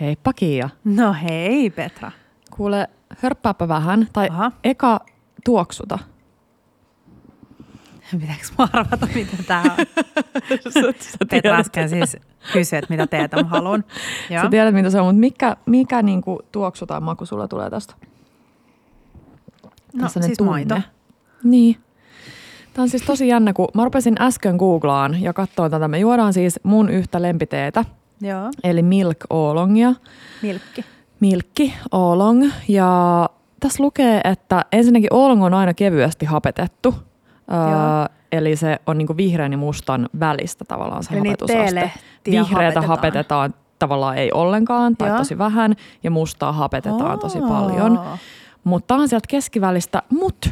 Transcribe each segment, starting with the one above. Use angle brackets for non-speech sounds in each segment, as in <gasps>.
Heippa Kiia. No hei Petra. Kuule, hörppääpä vähän, tai Aha. eka tuoksuta. Pitääkö mä arvata, mitä tää on? <laughs> Petra äsken siis kysyi, että mitä teetä mä haluan. <laughs> Joo. Sä tiedät, mitä se on, mutta mikä, mikä niinku tuoksu tai maku sulla tulee tästä? no Tällainen siis maito. Niin. Tämä on siis tosi jännä, kun mä rupesin äsken googlaan ja katsoin tätä. Me juodaan siis mun yhtä lempiteetä, Joo, eli Milk Oolongia. milkki. Milkki Oolong. Ja tässä lukee, että ensinnäkin Oolong on aina kevyesti hapetettu. Öö, eli se on niinku vihreän ja mustan välistä tavallaan se Eli hapetusaste. Vihreätä hapetetaan. hapetetaan tavallaan ei ollenkaan tai Joo. tosi vähän ja mustaa hapetetaan tosi Aa. paljon. Mutta on sieltä keskivälistä, mut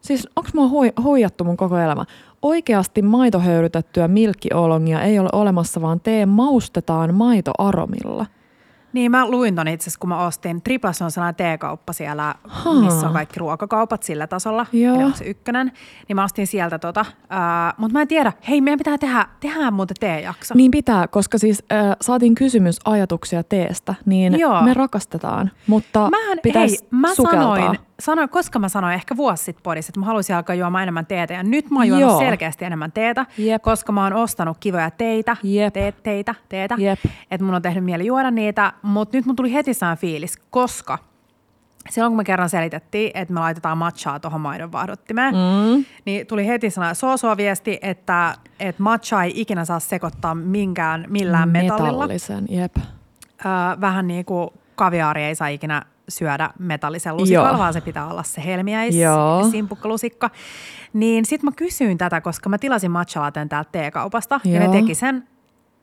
siis onko mua hui, huijattu mun koko elämä? Oikeasti maitohöyrytettyä milkkiolongia ei ole olemassa, vaan tee maustetaan maitoaromilla. Niin mä luin ton itse asiassa, kun mä ostin. Triplas on sellainen teekauppa siellä, Haa. missä on kaikki ruokakaupat sillä tasolla. Joo. Eli se ykkönen. Niin mä ostin sieltä tota. Uh, Mutta mä en tiedä. Hei, meidän pitää tehdä, tehdään muuten teejakso. Niin pitää, koska siis äh, saatiin kysymys ajatuksia teestä, niin Joo. me rakastetaan, mutta Mähän, pitäisi hei, mä sukeltaa. sanoin, sanoin, koska mä sanoin ehkä vuosi sitten podissa, että mä haluaisin alkaa juomaan enemmän teetä. Ja nyt mä oon juonut Joo. selkeästi enemmän teetä, Jep. koska mä oon ostanut kivoja teitä, Jep. Te, teitä, teetä. Jep. Että mun on tehnyt mieli juoda niitä, mutta nyt mun tuli heti saan fiilis, koska silloin kun me kerran selitettiin, että me laitetaan matchaa tuohon maidon vaahdottimeen, mm. niin tuli heti sellainen soosua viesti, että, että matcha ei ikinä saa sekoittaa minkään, millään metallilla. Metallisen, jep. Öö, vähän niin kuin kaviaari ei saa ikinä syödä metallisen lusikalla, Joo. vaan se pitää olla se helmiäis, Joo. simpukkalusikka. Niin sitten mä kysyin tätä, koska mä tilasin matchalaten täältä teekaupasta ja Joo. ne teki sen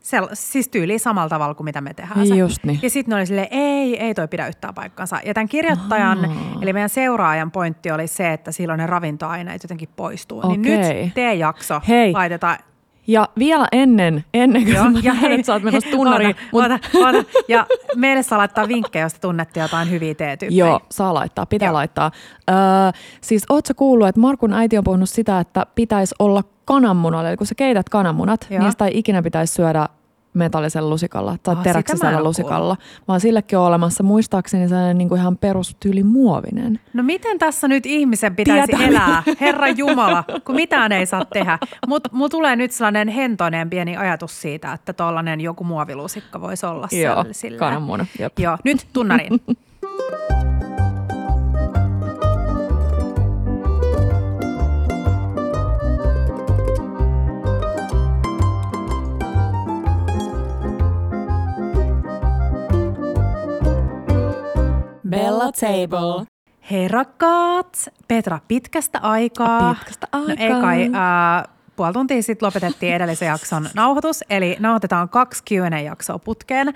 sel- siis tyyliin samalla tavalla kuin mitä me tehdään se. Just niin. Ja sitten ne oli silleen, ei, ei toi pidä yhtään paikkansa. Ja tämän kirjoittajan, eli meidän seuraajan pointti oli se, että silloin ne ravintoaineet jotenkin poistuu. Niin Okei. nyt teejakso Hei. laitetaan Ja vielä ennen, ennen kuin Joo, mä näen, että sä oot menossa tunnariin. Oota, oota, oota. Ja meille saa laittaa vinkkejä, jos te tunnette jotain hyviä teetyyppejä. Joo, saa laittaa, pitää Joo. laittaa. Öö, siis oot sä kuullut, että Markun äiti on puhunut sitä, että pitäisi olla kananmunalla, eli kun sä keität kananmunat, Joo. niistä ei ikinä pitäisi syödä metallisella lusikalla tai en teräksisellä lusikalla, vaan sillekin on olemassa muistaakseni sellainen niin kuin ihan perustyyli muovinen. No miten tässä nyt ihmisen pitäisi Tietää. elää, Herra Jumala, kun mitään ei saa tehdä. Mutta mulla tulee nyt sellainen hentoinen pieni ajatus siitä, että tuollainen joku muovilusikka voisi olla Joo, sillä- kananmuna. Joo, nyt tunnariin. <laughs> Bella Table. Hei rakkaat, Petra, pitkästä aikaa. Pitkästä No ei aikaa. kai, äh, puoli tuntia sitten lopetettiin edellisen jakson nauhoitus, eli nauhoitetaan kaksi Q&A-jaksoa putkeen.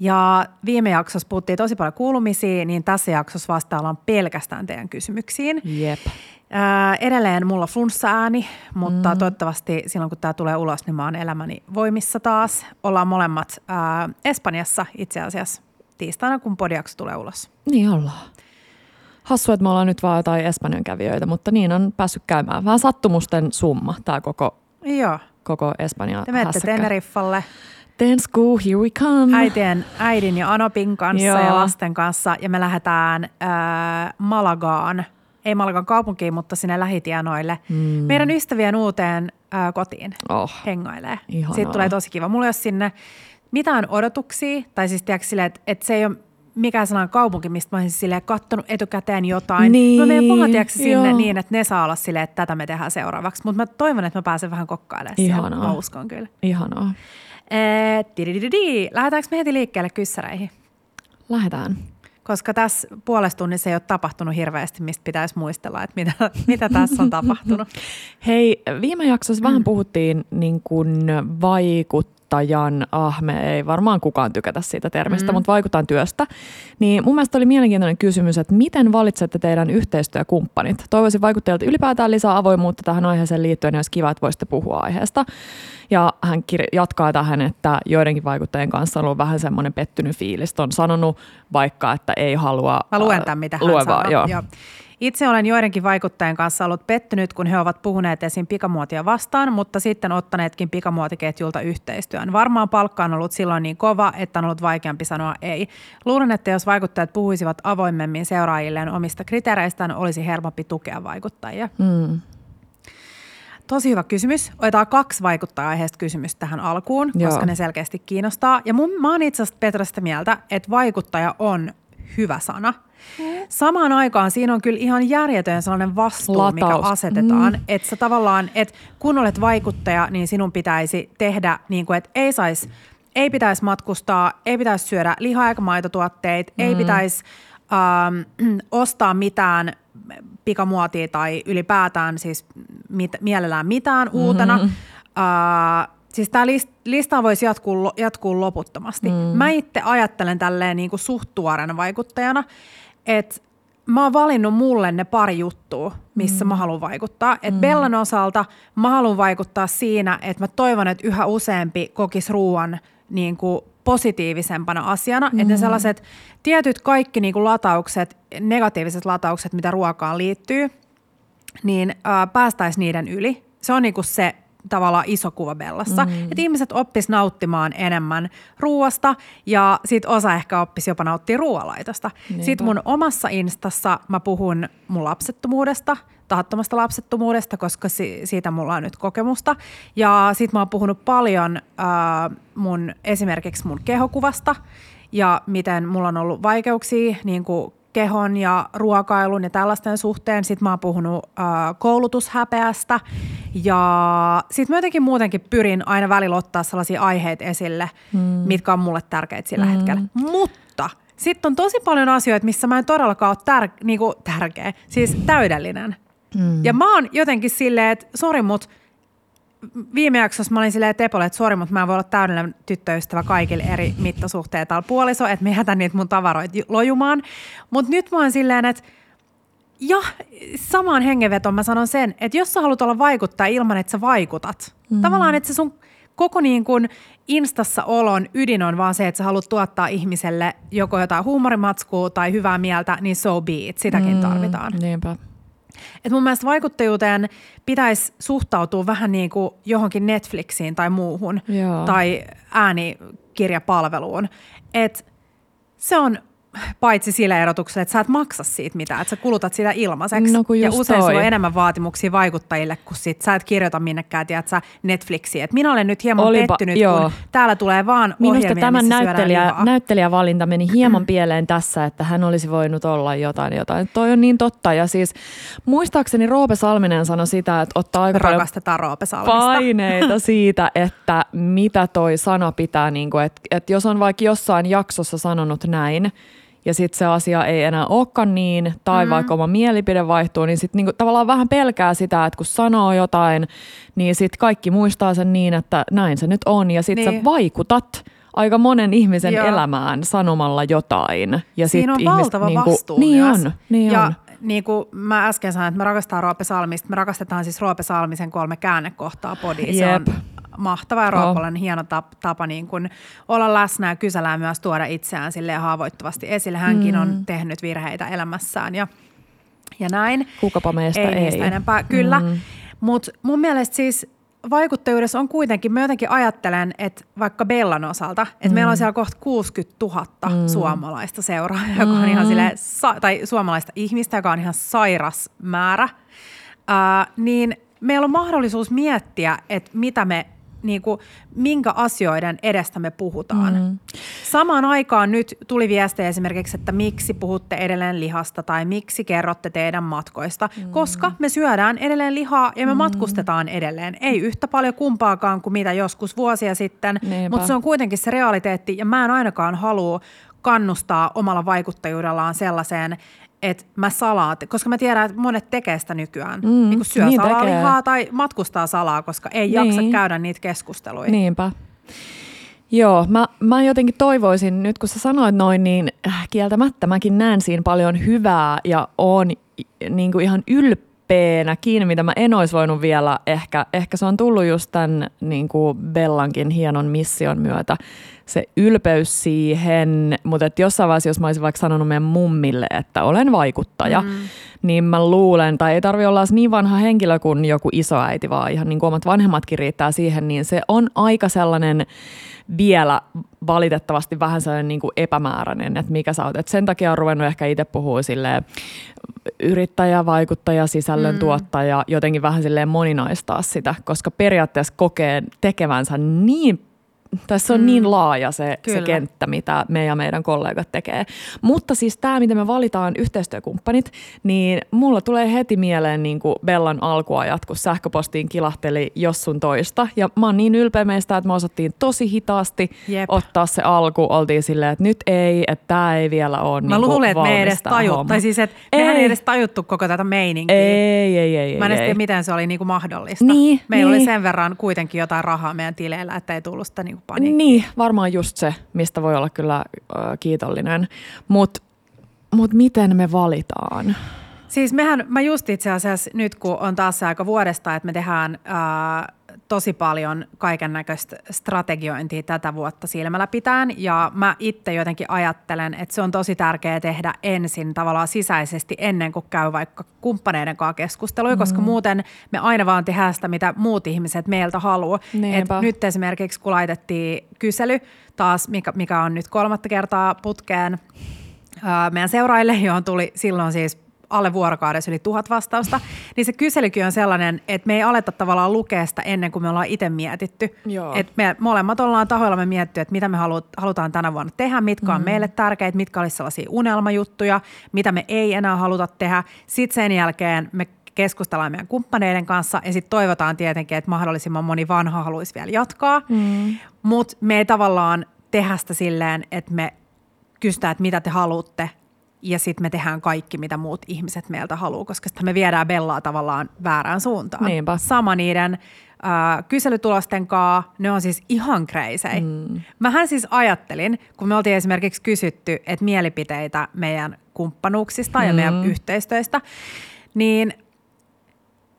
Ja viime jaksossa puhuttiin tosi paljon kuulumisia, niin tässä jaksossa vastaillaan pelkästään teidän kysymyksiin. Jep. Ää, edelleen mulla flunssa-ääni, mutta mm. toivottavasti silloin kun tämä tulee ulos, niin mä oon elämäni voimissa taas. Ollaan molemmat ää, Espanjassa itse asiassa tiistaina, kun podiakso tulee ulos. Niin ollaan. Hassu, että me ollaan nyt vaan jotain Espanjan kävijöitä, mutta niin on päässyt käymään. Vähän sattumusten summa, tämä koko, Joo, koko Espanjan te menette. Teneriffalle Then school, here we come. äitien, äidin ja Anopin kanssa Joo. ja lasten kanssa ja me lähdetään ää, Malagaan, ei Malagan kaupunkiin, mutta sinne lähitienoille mm. meidän ystävien uuteen ää, kotiin. Oh. hengailee. Ihanaa. Siitä tulee tosi kiva. Mulla ei ole sinne mitään odotuksia, tai siis tiedätkö silleen, että, että se ei ole mikään sellainen kaupunki, mistä mä olisin silleen kattonut etukäteen jotain. Niin, mä menen vaan tiedätkö, sinne joo. niin, että ne saa olla silleen, että tätä me tehdään seuraavaksi. Mutta mä toivon, että mä pääsen vähän kokkailemaan siellä. Mä uskon kyllä. Ihanaa. Ee. Lähdetäänkö me heti liikkeelle kyssäreihin? Lähdetään. Koska tässä puolessa tunnissa ei ole tapahtunut hirveästi, mistä pitäisi muistella, että mitä, <laughs> mitä tässä on tapahtunut. Hei, viime jaksossa mm. vähän puhuttiin niin kuin vaikuttajan, ah me ei varmaan kukaan tykätä siitä termistä, mm. mutta vaikuttajan työstä. Niin mun mielestä oli mielenkiintoinen kysymys, että miten valitsette teidän yhteistyökumppanit? Toivoisin vaikuttajilta ylipäätään lisää avoimuutta tähän aiheeseen liittyen, ja olisi kiva, että voisitte puhua aiheesta. Ja hän kir- jatkaa tähän, että joidenkin vaikuttajien kanssa on ollut vähän semmoinen pettynyt fiilis. On sanonut vaikka, että ei halua... Mä luen tämän, mitä hän joo. Joo. Itse olen joidenkin vaikuttajien kanssa ollut pettynyt, kun he ovat puhuneet esim. pikamuotia vastaan, mutta sitten ottaneetkin pikamuotiketjulta yhteistyön. Varmaan palkka on ollut silloin niin kova, että on ollut vaikeampi sanoa ei. Luulen, että jos vaikuttajat puhuisivat avoimemmin seuraajilleen omista kriteereistään, olisi helpompi tukea vaikuttajia. Mm. Tosi hyvä kysymys. Otetaan kaksi vaikuttaja-aiheesta kysymystä tähän alkuun, Joo. koska ne selkeästi kiinnostaa. Ja mun, mä oon itse asiassa Petra sitä mieltä, että vaikuttaja on hyvä sana. Samaan aikaan siinä on kyllä ihan järjetön sellainen vastuu, Lataus. mikä asetetaan, mm. että sä tavallaan, että kun olet vaikuttaja, niin sinun pitäisi tehdä niin kuin, että ei saisi, ei pitäisi matkustaa, ei pitäisi syödä liha- eikä maitotuotteita, mm. ei pitäisi ähm, <clears throat> ostaa mitään pikamuotia tai ylipäätään siis mit, mielellään mitään mm-hmm. uutena. Uh, siis tämä list, lista voisi jatkuu, jatkuu loputtomasti. Mm. Mä itse ajattelen tälleen niin kuin suht vaikuttajana, että mä oon valinnut mulle ne pari juttua, missä mm. mä haluan vaikuttaa. Et mm. Bellan osalta mä haluan vaikuttaa siinä, että mä toivon, että yhä useampi kokisi ruoan niin kuin positiivisempana asiana. Mm. Että ne sellaiset tietyt kaikki niin kuin lataukset, negatiiviset lataukset, mitä ruokaan liittyy, niin äh, päästäisiin niiden yli. Se on niin kuin se tavallaan iso kuva Bellassa. Mm. Että ihmiset oppis nauttimaan enemmän ruoasta ja sit osa ehkä oppisi jopa nauttia ruoalaitosta. Niinpä. Sitten mun omassa instassa mä puhun mun lapsettomuudesta, tahattomasta lapsettomuudesta, koska si- siitä mulla on nyt kokemusta. Ja sit mä oon puhunut paljon äh, mun esimerkiksi mun kehokuvasta ja miten mulla on ollut vaikeuksia niin kuin kehon ja ruokailun ja tällaisten suhteen. Sitten mä oon puhunut äh, koulutushäpeästä ja sitten mä jotenkin muutenkin pyrin aina välillä ottaa sellaisia aiheita esille, mm. mitkä on mulle tärkeitä sillä mm. hetkellä. Mutta sitten on tosi paljon asioita, missä mä en todellakaan ole tär- niinku tärkeä, siis täydellinen. Mm. Ja mä oon jotenkin silleen, että sori mut – viime jaksossa mä olin silleen Tepolle, että sori, mutta mä en voi olla täydellinen tyttöystävä kaikille eri mittasuhteilla puoliso, että me jätän niitä mun tavaroita lojumaan. Mutta nyt mä oon silleen, että ja samaan hengenvetoon mä sanon sen, että jos sä haluat olla vaikuttaa ilman, että sä vaikutat, mm. tavallaan, että se sun koko niin kuin instassa olon ydin on vaan se, että sä haluat tuottaa ihmiselle joko jotain huumorimatskua tai hyvää mieltä, niin so be it, sitäkin mm, tarvitaan. Niinpä. Et mun mielestä vaikuttajuuteen pitäisi suhtautua vähän niin kuin johonkin Netflixiin tai muuhun Joo. tai äänikirjapalveluun. Et se on paitsi sillä erotuksella, että sä et maksa siitä mitään, että sä kulutat sitä ilmaiseksi. No, ja usein toi. sulla on enemmän vaatimuksia vaikuttajille, kun sit sä et kirjoita minnekään, tiedät sä, Netflixiin. Et minä olen nyt hieman Olipa, pettynyt, joo. kun täällä tulee vaan Minusta tämän näyttelijä, näyttelijävalinta meni <clears throat> hieman pieleen tässä, että hän olisi voinut olla jotain jotain. Toi on niin totta. Ja siis muistaakseni Roope Salminen sanoi sitä, että ottaa aika Rakastetaan Roope Salmista. paineita <laughs> siitä, että mitä toi sana pitää, niin kuin, että, että jos on vaikka jossain jaksossa sanonut näin, ja sitten se asia ei enää olekaan niin, tai mm. vaikka oma mielipide vaihtuu, niin sitten niinku tavallaan vähän pelkää sitä, että kun sanoo jotain, niin sitten kaikki muistaa sen niin, että näin se nyt on, ja sitten niin. sä vaikutat aika monen ihmisen Joo. elämään sanomalla jotain. Ja Siinä sit on ihmiset, valtava niinku, vastuu Niin myös. on, niin ja on. niin kuin mä äsken sanoin, että me rakastetaan Roope Salmista. Me rakastetaan siis Roope Salmisen kolme käännekohtaa podiin. Se on mahtava ja oh. hieno tapa, tapa niin kuin olla läsnä ja kysellä myös tuoda itseään sille haavoittuvasti esille. Hänkin mm. on tehnyt virheitä elämässään ja, ja näin. Kukapa meistä ei. Ei niistä enempää, kyllä. Mm. Mutta mun mielestä siis vaikuttajuudessa on kuitenkin, mä jotenkin ajattelen, että vaikka Bellan osalta, että mm. meillä on siellä kohta 60 000 mm. suomalaista seuraajaa, joka on ihan mm. silleen, tai suomalaista ihmistä, joka on ihan sairas määrä, uh, niin meillä on mahdollisuus miettiä, että mitä me niin kuin, minkä asioiden edestä me puhutaan. Mm. Samaan aikaan nyt tuli viestejä esimerkiksi, että miksi puhutte edelleen lihasta tai miksi kerrotte teidän matkoista, mm. koska me syödään edelleen lihaa ja me mm. matkustetaan edelleen. Ei yhtä paljon kumpaakaan kuin mitä joskus vuosia sitten, Niinpä. mutta se on kuitenkin se realiteetti ja mä en ainakaan halua kannustaa omalla vaikuttajuudellaan sellaiseen, että mä salaat, koska mä tiedän, että monet tekee sitä nykyään. Mm, niin syö niin salaa tekee. lihaa tai matkustaa salaa, koska ei niin. jaksa käydä niitä keskusteluja. Niinpä. Joo, mä, mä jotenkin toivoisin, nyt kun sä sanoit noin, niin äh, kieltämättä mäkin näen siinä paljon hyvää ja on niin kuin ihan ylpeä ylpeänäkin, mitä mä en olisi voinut vielä, ehkä, ehkä se on tullut just tämän niin kuin Bellankin hienon mission myötä, se ylpeys siihen, mutta että jossain vaiheessa, jos mä olisin vaikka sanonut meidän mummille, että olen vaikuttaja, mm. niin mä luulen, tai ei tarvi olla niin vanha henkilö kuin joku isoäiti, vaan. Ihan niin kuin omat vanhemmatkin riittää siihen, niin se on aika sellainen vielä valitettavasti vähän sellainen niin kuin epämääräinen, että mikä sä oot. Et sen takia on ruvennut ehkä itse puhua silleen yrittäjä, vaikuttaja, sisällön mm. tuottaja, jotenkin vähän silleen moninaistaa sitä, koska periaatteessa kokee tekevänsä niin tässä on mm. niin laaja se, se kenttä, mitä me ja meidän kollegat tekee. Mutta siis tämä, miten me valitaan yhteistyökumppanit, niin mulla tulee heti mieleen niin kuin Bellan alkuajat, kun sähköpostiin kilahteli jos sun toista. Ja mä oon niin ylpeä meistä, että me osattiin tosi hitaasti Jep. ottaa se alku. Oltiin silleen, että nyt ei, että tämä ei vielä ole Mä niin luulen, että me ei edes tajuttu. Tai siis, että ei. ei edes tajuttu koko tätä meininkiä. Ei, ei, ei. Mä en tiedä, miten se oli niin kuin mahdollista. Niin, Meillä niin. oli sen verran kuitenkin jotain rahaa meidän tileillä, että ei tullut sitä niin paniikkia. Niin, varmaan just se, mistä voi olla kyllä äh, kiitollinen. Mutta mut miten me valitaan? Siis mehän, mä just itse asiassa nyt kun on taas aika vuodesta, että me tehdään ää, tosi paljon kaiken näköistä strategiointia tätä vuotta silmällä pitäen. Ja mä itse jotenkin ajattelen, että se on tosi tärkeää tehdä ensin tavallaan sisäisesti ennen kuin käy vaikka kumppaneiden kanssa keskustelua, mm. koska muuten me aina vaan tehdään sitä, mitä muut ihmiset meiltä haluaa. nyt esimerkiksi kun laitettiin kysely taas, mikä, mikä on nyt kolmatta kertaa putkeen meidän seuraille, johon tuli silloin siis alle vuorokaudessa yli tuhat vastausta, niin se kyselykin on sellainen, että me ei aleta tavallaan lukea sitä ennen kuin me ollaan itse mietitty. Että me molemmat ollaan tahoilla me mietitty, että mitä me halutaan tänä vuonna tehdä, mitkä on mm. meille tärkeitä, mitkä olisi sellaisia unelmajuttuja, mitä me ei enää haluta tehdä. Sitten sen jälkeen me keskustellaan meidän kumppaneiden kanssa ja sitten toivotaan tietenkin, että mahdollisimman moni vanha haluaisi vielä jatkaa. Mm. Mutta me ei tavallaan tehdä sitä silleen, että me kysytään, että mitä te haluatte, ja sitten me tehdään kaikki, mitä muut ihmiset meiltä haluaa, koska sitten me viedään Bellaa tavallaan väärään suuntaan. Niinpä. Sama niiden äh, kyselytulosten kanssa, ne on siis ihan kreisei. Mm. Mähän siis ajattelin, kun me oltiin esimerkiksi kysytty, että mielipiteitä meidän kumppanuuksista mm. ja meidän yhteistyöstä, niin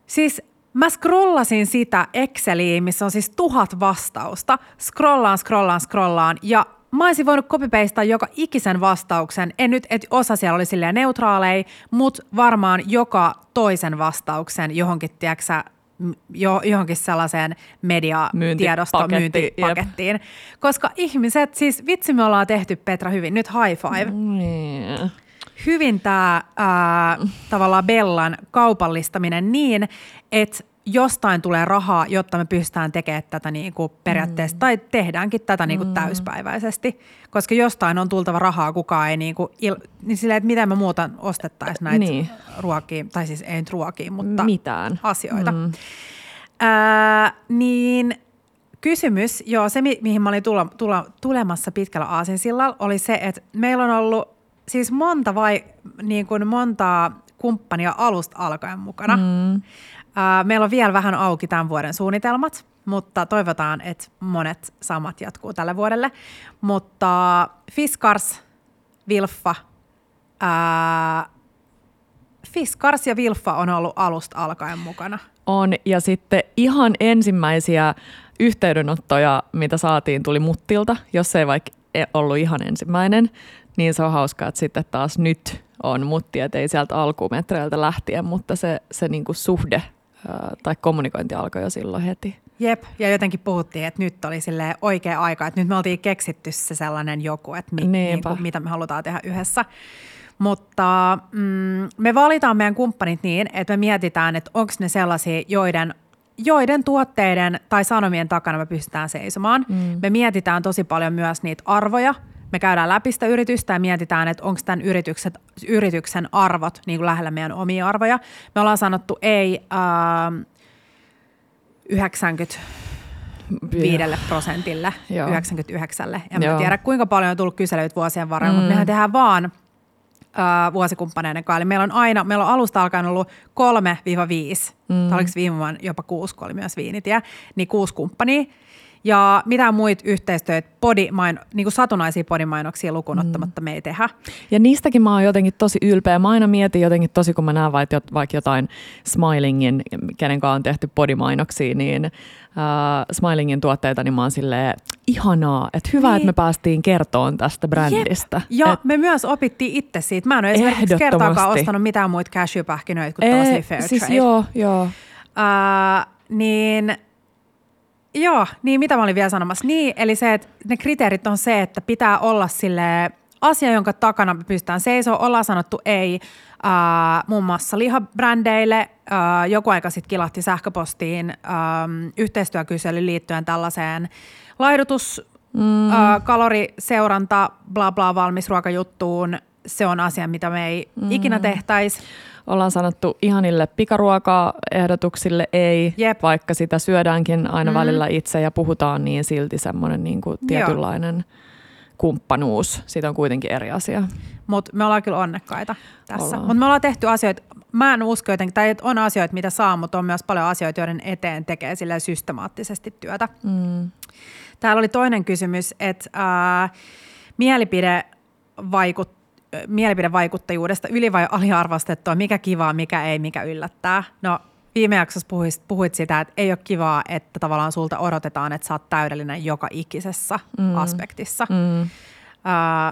siis Mä scrollasin sitä Exceliin, missä on siis tuhat vastausta. Scrollaan, scrollaan, scrollaan ja mä olisin voinut copypastea joka ikisen vastauksen. En nyt, että osa siellä oli silleen neutraaleja, mutta varmaan joka toisen vastauksen johonkin, tiedätkö jo, johonkin sellaiseen mediatiedosto myyntipakettiin. Jep. Koska ihmiset, siis vitsi me ollaan tehty Petra hyvin, nyt high five. Mm. Hyvin tämä tavallaan Bellan kaupallistaminen niin, että jostain tulee rahaa, jotta me pystytään tekemään tätä niin kuin periaatteessa, mm. tai tehdäänkin tätä niin kuin mm. täyspäiväisesti. Koska jostain on tultava rahaa, kukaan ei niin kuin, il, niin silleen, että miten me muuta ostettaisiin näitä niin. ruokia, tai siis ei nyt ruokia, mutta Mitään. asioita. Mm. Ää, niin kysymys, joo, se mi- mihin mä olin tula, tula, tulemassa pitkällä aasinsillalla, oli se, että meillä on ollut siis monta vai niin kuin monta kumppania alusta alkaen mukana. Mm. Meillä on vielä vähän auki tämän vuoden suunnitelmat, mutta toivotaan, että monet samat jatkuu tälle vuodelle. Mutta Fiskars, Vilfa, ää, Fiskars ja Vilfa on ollut alusta alkaen mukana. On, ja sitten ihan ensimmäisiä yhteydenottoja, mitä saatiin, tuli Muttilta, jos ei vaikka e- ollut ihan ensimmäinen, niin se on hauskaa, että sitten taas nyt on Mutti, että ei sieltä alkumetreiltä lähtien, mutta se, se niinku suhde tai kommunikointi alkoi jo silloin heti. Jep, ja jotenkin puhuttiin, että nyt oli sille oikea aika, että nyt me oltiin keksitty se sellainen joku, että mi, niin kuin, mitä me halutaan tehdä yhdessä. Mutta mm, me valitaan meidän kumppanit niin, että me mietitään, että onko ne sellaisia, joiden joiden tuotteiden tai sanomien takana me pystytään seisomaan. Mm. Me mietitään tosi paljon myös niitä arvoja, me käydään läpi sitä yritystä ja mietitään, että onko tämän yrityksen, yrityksen arvot niin kuin lähellä meidän omia arvoja. Me ollaan sanottu ei äh, 90 viidelle prosentille, Joo. 99. En Joo. tiedä, kuinka paljon on tullut kyselyitä vuosien varrella, mm. mutta mehän tehdään vaan äh, vuosikumppaneiden kanssa. Eli meillä on aina, meillä on alusta alkaen ollut 3-5, mm. tai oliko viime vuonna jopa kuusi, kun oli myös viinitie, niin kuusi kumppania. Ja mitään muita yhteistyötä, podimain, niin kuin satunnaisia podimainoksia lukuun ottamatta mm. me ei tehdä. Ja niistäkin mä oon jotenkin tosi ylpeä. Mä aina mietin jotenkin tosi, kun mä näen vaikka jotain Smilingin, kenen kanssa on tehty podimainoksia, niin äh, Smilingin tuotteita, niin mä oon silleen, ihanaa, että hyvä, niin. että me päästiin kertoon tästä brändistä. Jep. Ja Et me myös opittiin itse siitä. Mä en ole esimerkiksi kertaakaan ostanut mitään muita cashewpähkinöitä kuin fair siis trade. joo, joo. Uh, niin Joo, niin mitä mä olin vielä sanomassa? Niin, eli se, että ne kriteerit on se, että pitää olla sille asia, jonka takana pystytään seisoo. Ollaan sanottu ei äh, muun muassa lihabrändeille. Äh, joku aika sitten kilahti sähköpostiin äh, yhteistyökysely liittyen tällaiseen laihdutus, mm. äh, kaloriseuranta, bla bla valmisruokajuttuun. Se on asia, mitä me ei mm. ikinä tehtäisi. Ollaan sanottu ihanille pikaruokaehdotuksille ei, Jep. vaikka sitä syödäänkin aina mm. välillä itse ja puhutaan niin silti semmoinen niin kuin tietynlainen Joo. kumppanuus. Siitä on kuitenkin eri asia. Mutta me ollaan kyllä onnekkaita tässä. Mutta me ollaan tehty asioita, mä en usko jotenkin, tai on asioita, mitä saa, mutta on myös paljon asioita, joiden eteen tekee sille systemaattisesti työtä. Mm. Täällä oli toinen kysymys, että ää, mielipide vaikuttaa mielipidevaikuttajuudesta, yli- vai aliarvostettua, mikä kivaa, mikä ei, mikä yllättää. No viime jaksossa puhuit, puhuit sitä, että ei ole kivaa, että tavallaan sulta odotetaan, että sä oot täydellinen joka ikisessä mm. aspektissa. Mm. Uh,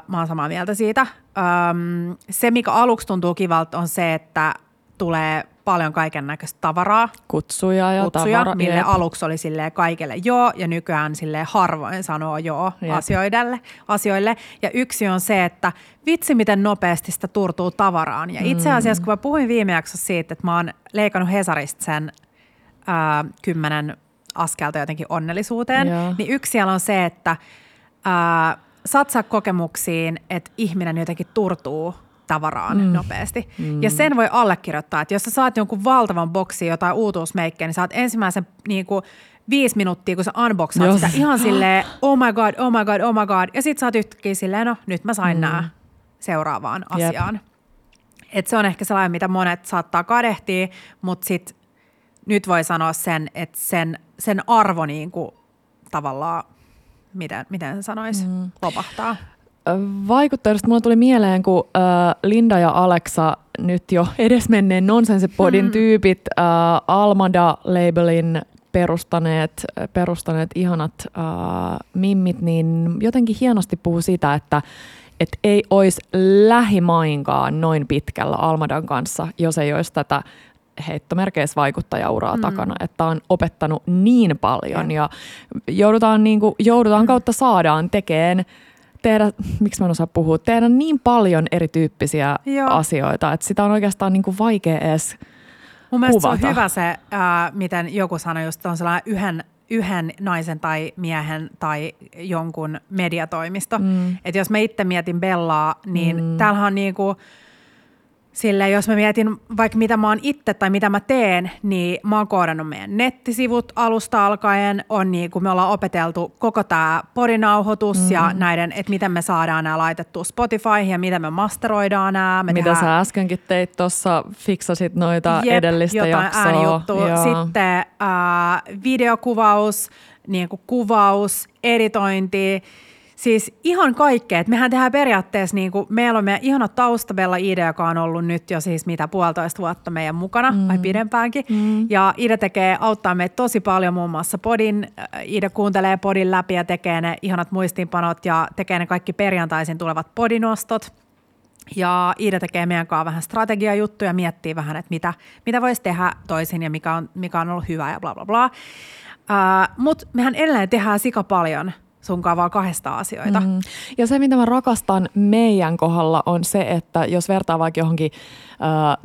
mä oon samaa mieltä siitä. Um, se, mikä aluksi tuntuu kivalta, on se, että tulee paljon kaiken näköistä tavaraa. Kutsuja ja kutsuja, tavara, mille jep. aluksi oli sille kaikille joo ja nykyään sille harvoin sanoo joo asioille, asioille. Ja yksi on se, että vitsi miten nopeasti sitä turtuu tavaraan. Ja itse mm. asiassa kun mä puhuin viime jaksossa siitä, että mä oon leikannut Hesarista sen ää, kymmenen askelta jotenkin onnellisuuteen, ja. niin yksi siellä on se, että ää, satsaa kokemuksiin, että ihminen jotenkin turtuu tavaraan mm. nopeasti. Mm. Ja sen voi allekirjoittaa, että jos sä saat jonkun valtavan boksi jotain uutuusmeikkejä, niin saat ensimmäisen niin kuin, viisi minuuttia, kun sä unboxaat sitä ihan <gasps> silleen, oh my god, oh my god, oh my god. Ja sit sä oot yhtäkkiä silleen, no nyt mä sain mm. nämä seuraavaan asiaan. Yep. Et se on ehkä sellainen, mitä monet saattaa kadehtia, mutta sit nyt voi sanoa sen, että sen, sen arvo niin kuin, tavallaan, miten, miten sanoisi, mm. lopahtaa vaikuttajista mulla tuli mieleen, kun äh, Linda ja Alexa, nyt jo <laughs> edesmenneen Nonsense-podin hmm. tyypit, äh, Almada-labelin perustaneet, perustaneet ihanat äh, mimmit, niin jotenkin hienosti puhuu sitä, että et ei olisi lähimainkaan noin pitkällä Almadan kanssa, jos ei olisi tätä heittomerkeissä vaikuttajauraa mm. takana, että on opettanut niin paljon ja, ja joudutaan, niin kuin, joudutaan kautta saadaan tekemään tehdä, miksi mä en osaa puhua, tehdä niin paljon erityyppisiä Joo. asioita, että sitä on oikeastaan niin kuin vaikea edes Mun mielestä kuvata. se on hyvä se, äh, miten joku sanoi just, on sellainen yhden, yhden naisen tai miehen tai jonkun mediatoimisto. Mm. Että jos mä itse mietin Bellaa, niin mm. täällähän on niinku – Sille jos mä mietin vaikka mitä mä oon itse tai mitä mä teen, niin mä oon koodannut meidän nettisivut alusta alkaen. On niin kuin me ollaan opeteltu koko tämä podinauhoitus mm-hmm. ja näiden, että miten me saadaan nämä laitettua Spotify ja miten me masteroidaan nämä. Me mitä tehdään... sä äskenkin teit tuossa, fiksasit noita Jep, edellistä jotain jaksoa. Äänijuttua. Sitten äh, videokuvaus, niin kuin kuvaus, editointi – Siis ihan kaikkea. Et mehän tehdään periaatteessa, niin kuin, meillä on meidän ihana taustabella Ide, joka on ollut nyt jo siis mitä puolitoista vuotta meidän mukana, mm. vai pidempäänkin. Mm. Ja Ide tekee, auttaa meitä tosi paljon muun muassa podin. Äh, Ide kuuntelee podin läpi ja tekee ne ihanat muistiinpanot ja tekee ne kaikki perjantaisin tulevat podinostot. Ja Iida tekee meidän kanssa vähän strategiajuttuja, miettii vähän, että mitä, mitä voisi tehdä toisin ja mikä on, mikä on ollut hyvä ja bla bla bla. Uh, Mutta mehän edelleen tehdään sika paljon – sunkaan vaan kahdesta asioita. Mm. Ja se, mitä mä rakastan meidän kohdalla, on se, että jos vertaa vaikka johonkin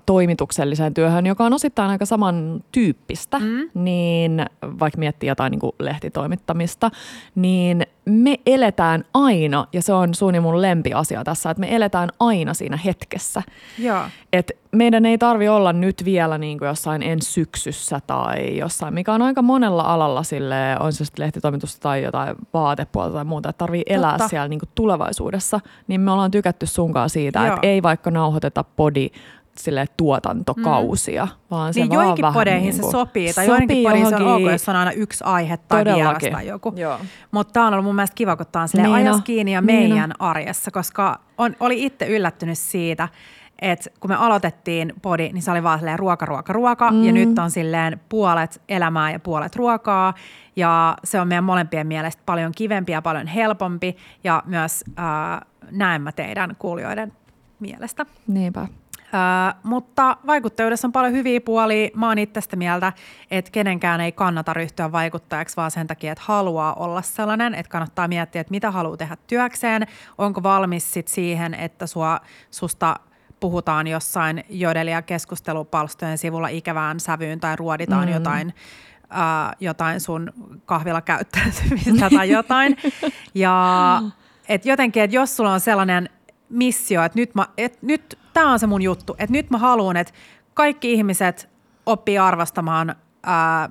toimitukselliseen työhön, joka on osittain aika samantyyppistä, mm. niin vaikka miettii jotain niin kuin lehtitoimittamista, niin me eletään aina, ja se on suuni mun lempiasia tässä, että me eletään aina siinä hetkessä. Joo. Et meidän ei tarvi olla nyt vielä niin kuin jossain ensi syksyssä tai jossain, mikä on aika monella alalla sille on se sitten lehtitoimitusta tai jotain vaatepuolta tai muuta, että tarvii elää Totta. siellä niin kuin tulevaisuudessa. Niin me ollaan tykätty sunkaan siitä, Joo. että ei vaikka nauhoiteta podi sille tuotantokausia, mm. vaan se niin vaan joihinkin podeihin niin se kuin sopii, tai joihinkin podeihin se on ok, jos on aina yksi aihe tai vieras tai joku. Mutta tämä on ollut mun mielestä kiva, kun tämä on silleen Niin ajas kiinni ja Niin meidän arjessa, koska on, oli itse yllättynyt siitä, että kun me aloitettiin podi, niin se oli vaan silleen ruoka, ruoka, ruoka, mm. ja nyt on silleen puolet elämää ja puolet ruokaa, ja se on meidän molempien mielestä paljon kivempi ja paljon helpompi, ja myös äh, näen mä teidän kuulijoiden mielestä. Niinpä. Ö, mutta vaikuttajuudessa on paljon hyviä puolia. Mä oon itse sitä mieltä, että kenenkään ei kannata ryhtyä vaikuttajaksi vaan sen takia, että haluaa olla sellainen, että kannattaa miettiä, että mitä haluaa tehdä työkseen, onko valmis sit siihen, että sua, susta puhutaan jossain jodelia keskustelupalstojen sivulla ikävään sävyyn tai ruoditaan mm. jotain, äh, jotain sun kahvilla käyttäytymistä tai jotain. <laughs> Ja et jotenkin, että jos sulla on sellainen missio, että nyt, mä, et nyt tämä on se mun juttu, että nyt mä haluan, että kaikki ihmiset oppii arvostamaan ää,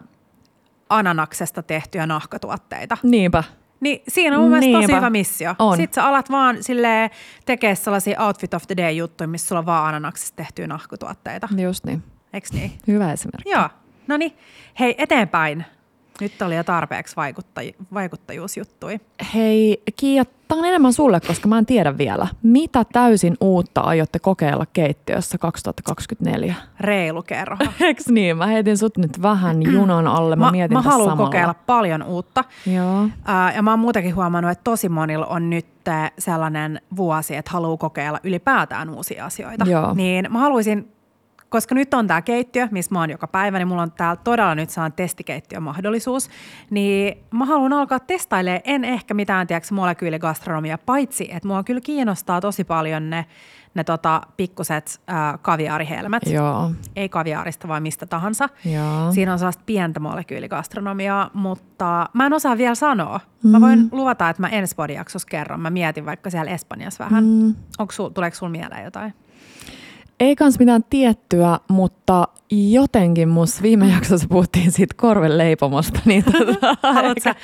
ananaksesta tehtyjä nahkatuotteita. Niinpä. Niin siinä on mun mielestä tosi Niinpä. hyvä missio. On. Sitten sä alat vaan silleen tekee sellaisia outfit of the day juttuja, missä sulla on vaan ananaksesta tehtyjä nahkatuotteita. Just niin. Eiks niin? Hyvä esimerkki. Joo. No niin, hei eteenpäin. Nyt oli jo tarpeeksi vaikuttaji- vaikuttajuusjuttui. Hei, Kiia, tämä on enemmän sulle, koska mä en tiedä vielä. Mitä täysin uutta aiotte kokeilla keittiössä 2024? Reilu kerho. <laughs> Eiks niin? Mä heitin sut nyt vähän junan alle. Mä, Mä, mietin mä haluan samalla. kokeilla paljon uutta. Joo. Ää, ja mä oon muutenkin huomannut, että tosi monilla on nyt sellainen vuosi, että haluaa kokeilla ylipäätään uusia asioita. Joo. Niin mä haluaisin, koska nyt on tämä keittiö, missä mä oon joka päivä, niin mulla on täällä todella nyt sellainen testikeittiömahdollisuus, niin mä haluan alkaa testailemaan, en ehkä mitään, tiedätkö, molekyyligastronomia, paitsi että mua kyllä kiinnostaa tosi paljon ne, ne tota, pikkuset ää, kaviaarihelmet. Joo. Ei kaviaarista, vaan mistä tahansa. Joo. Siinä on sellaista pientä molekyyligastronomiaa, mutta mä en osaa vielä sanoa. Mä voin luvata, että mä ensi podijaksossa kerron. Mä mietin vaikka siellä Espanjassa vähän. Mm. Onko sul, tuleeko sulla mieleen jotain? Ei kans mitään tiettyä, mutta jotenkin mus viime jaksossa puhuttiin siitä korveleipomosta. Niin tota, <laughs>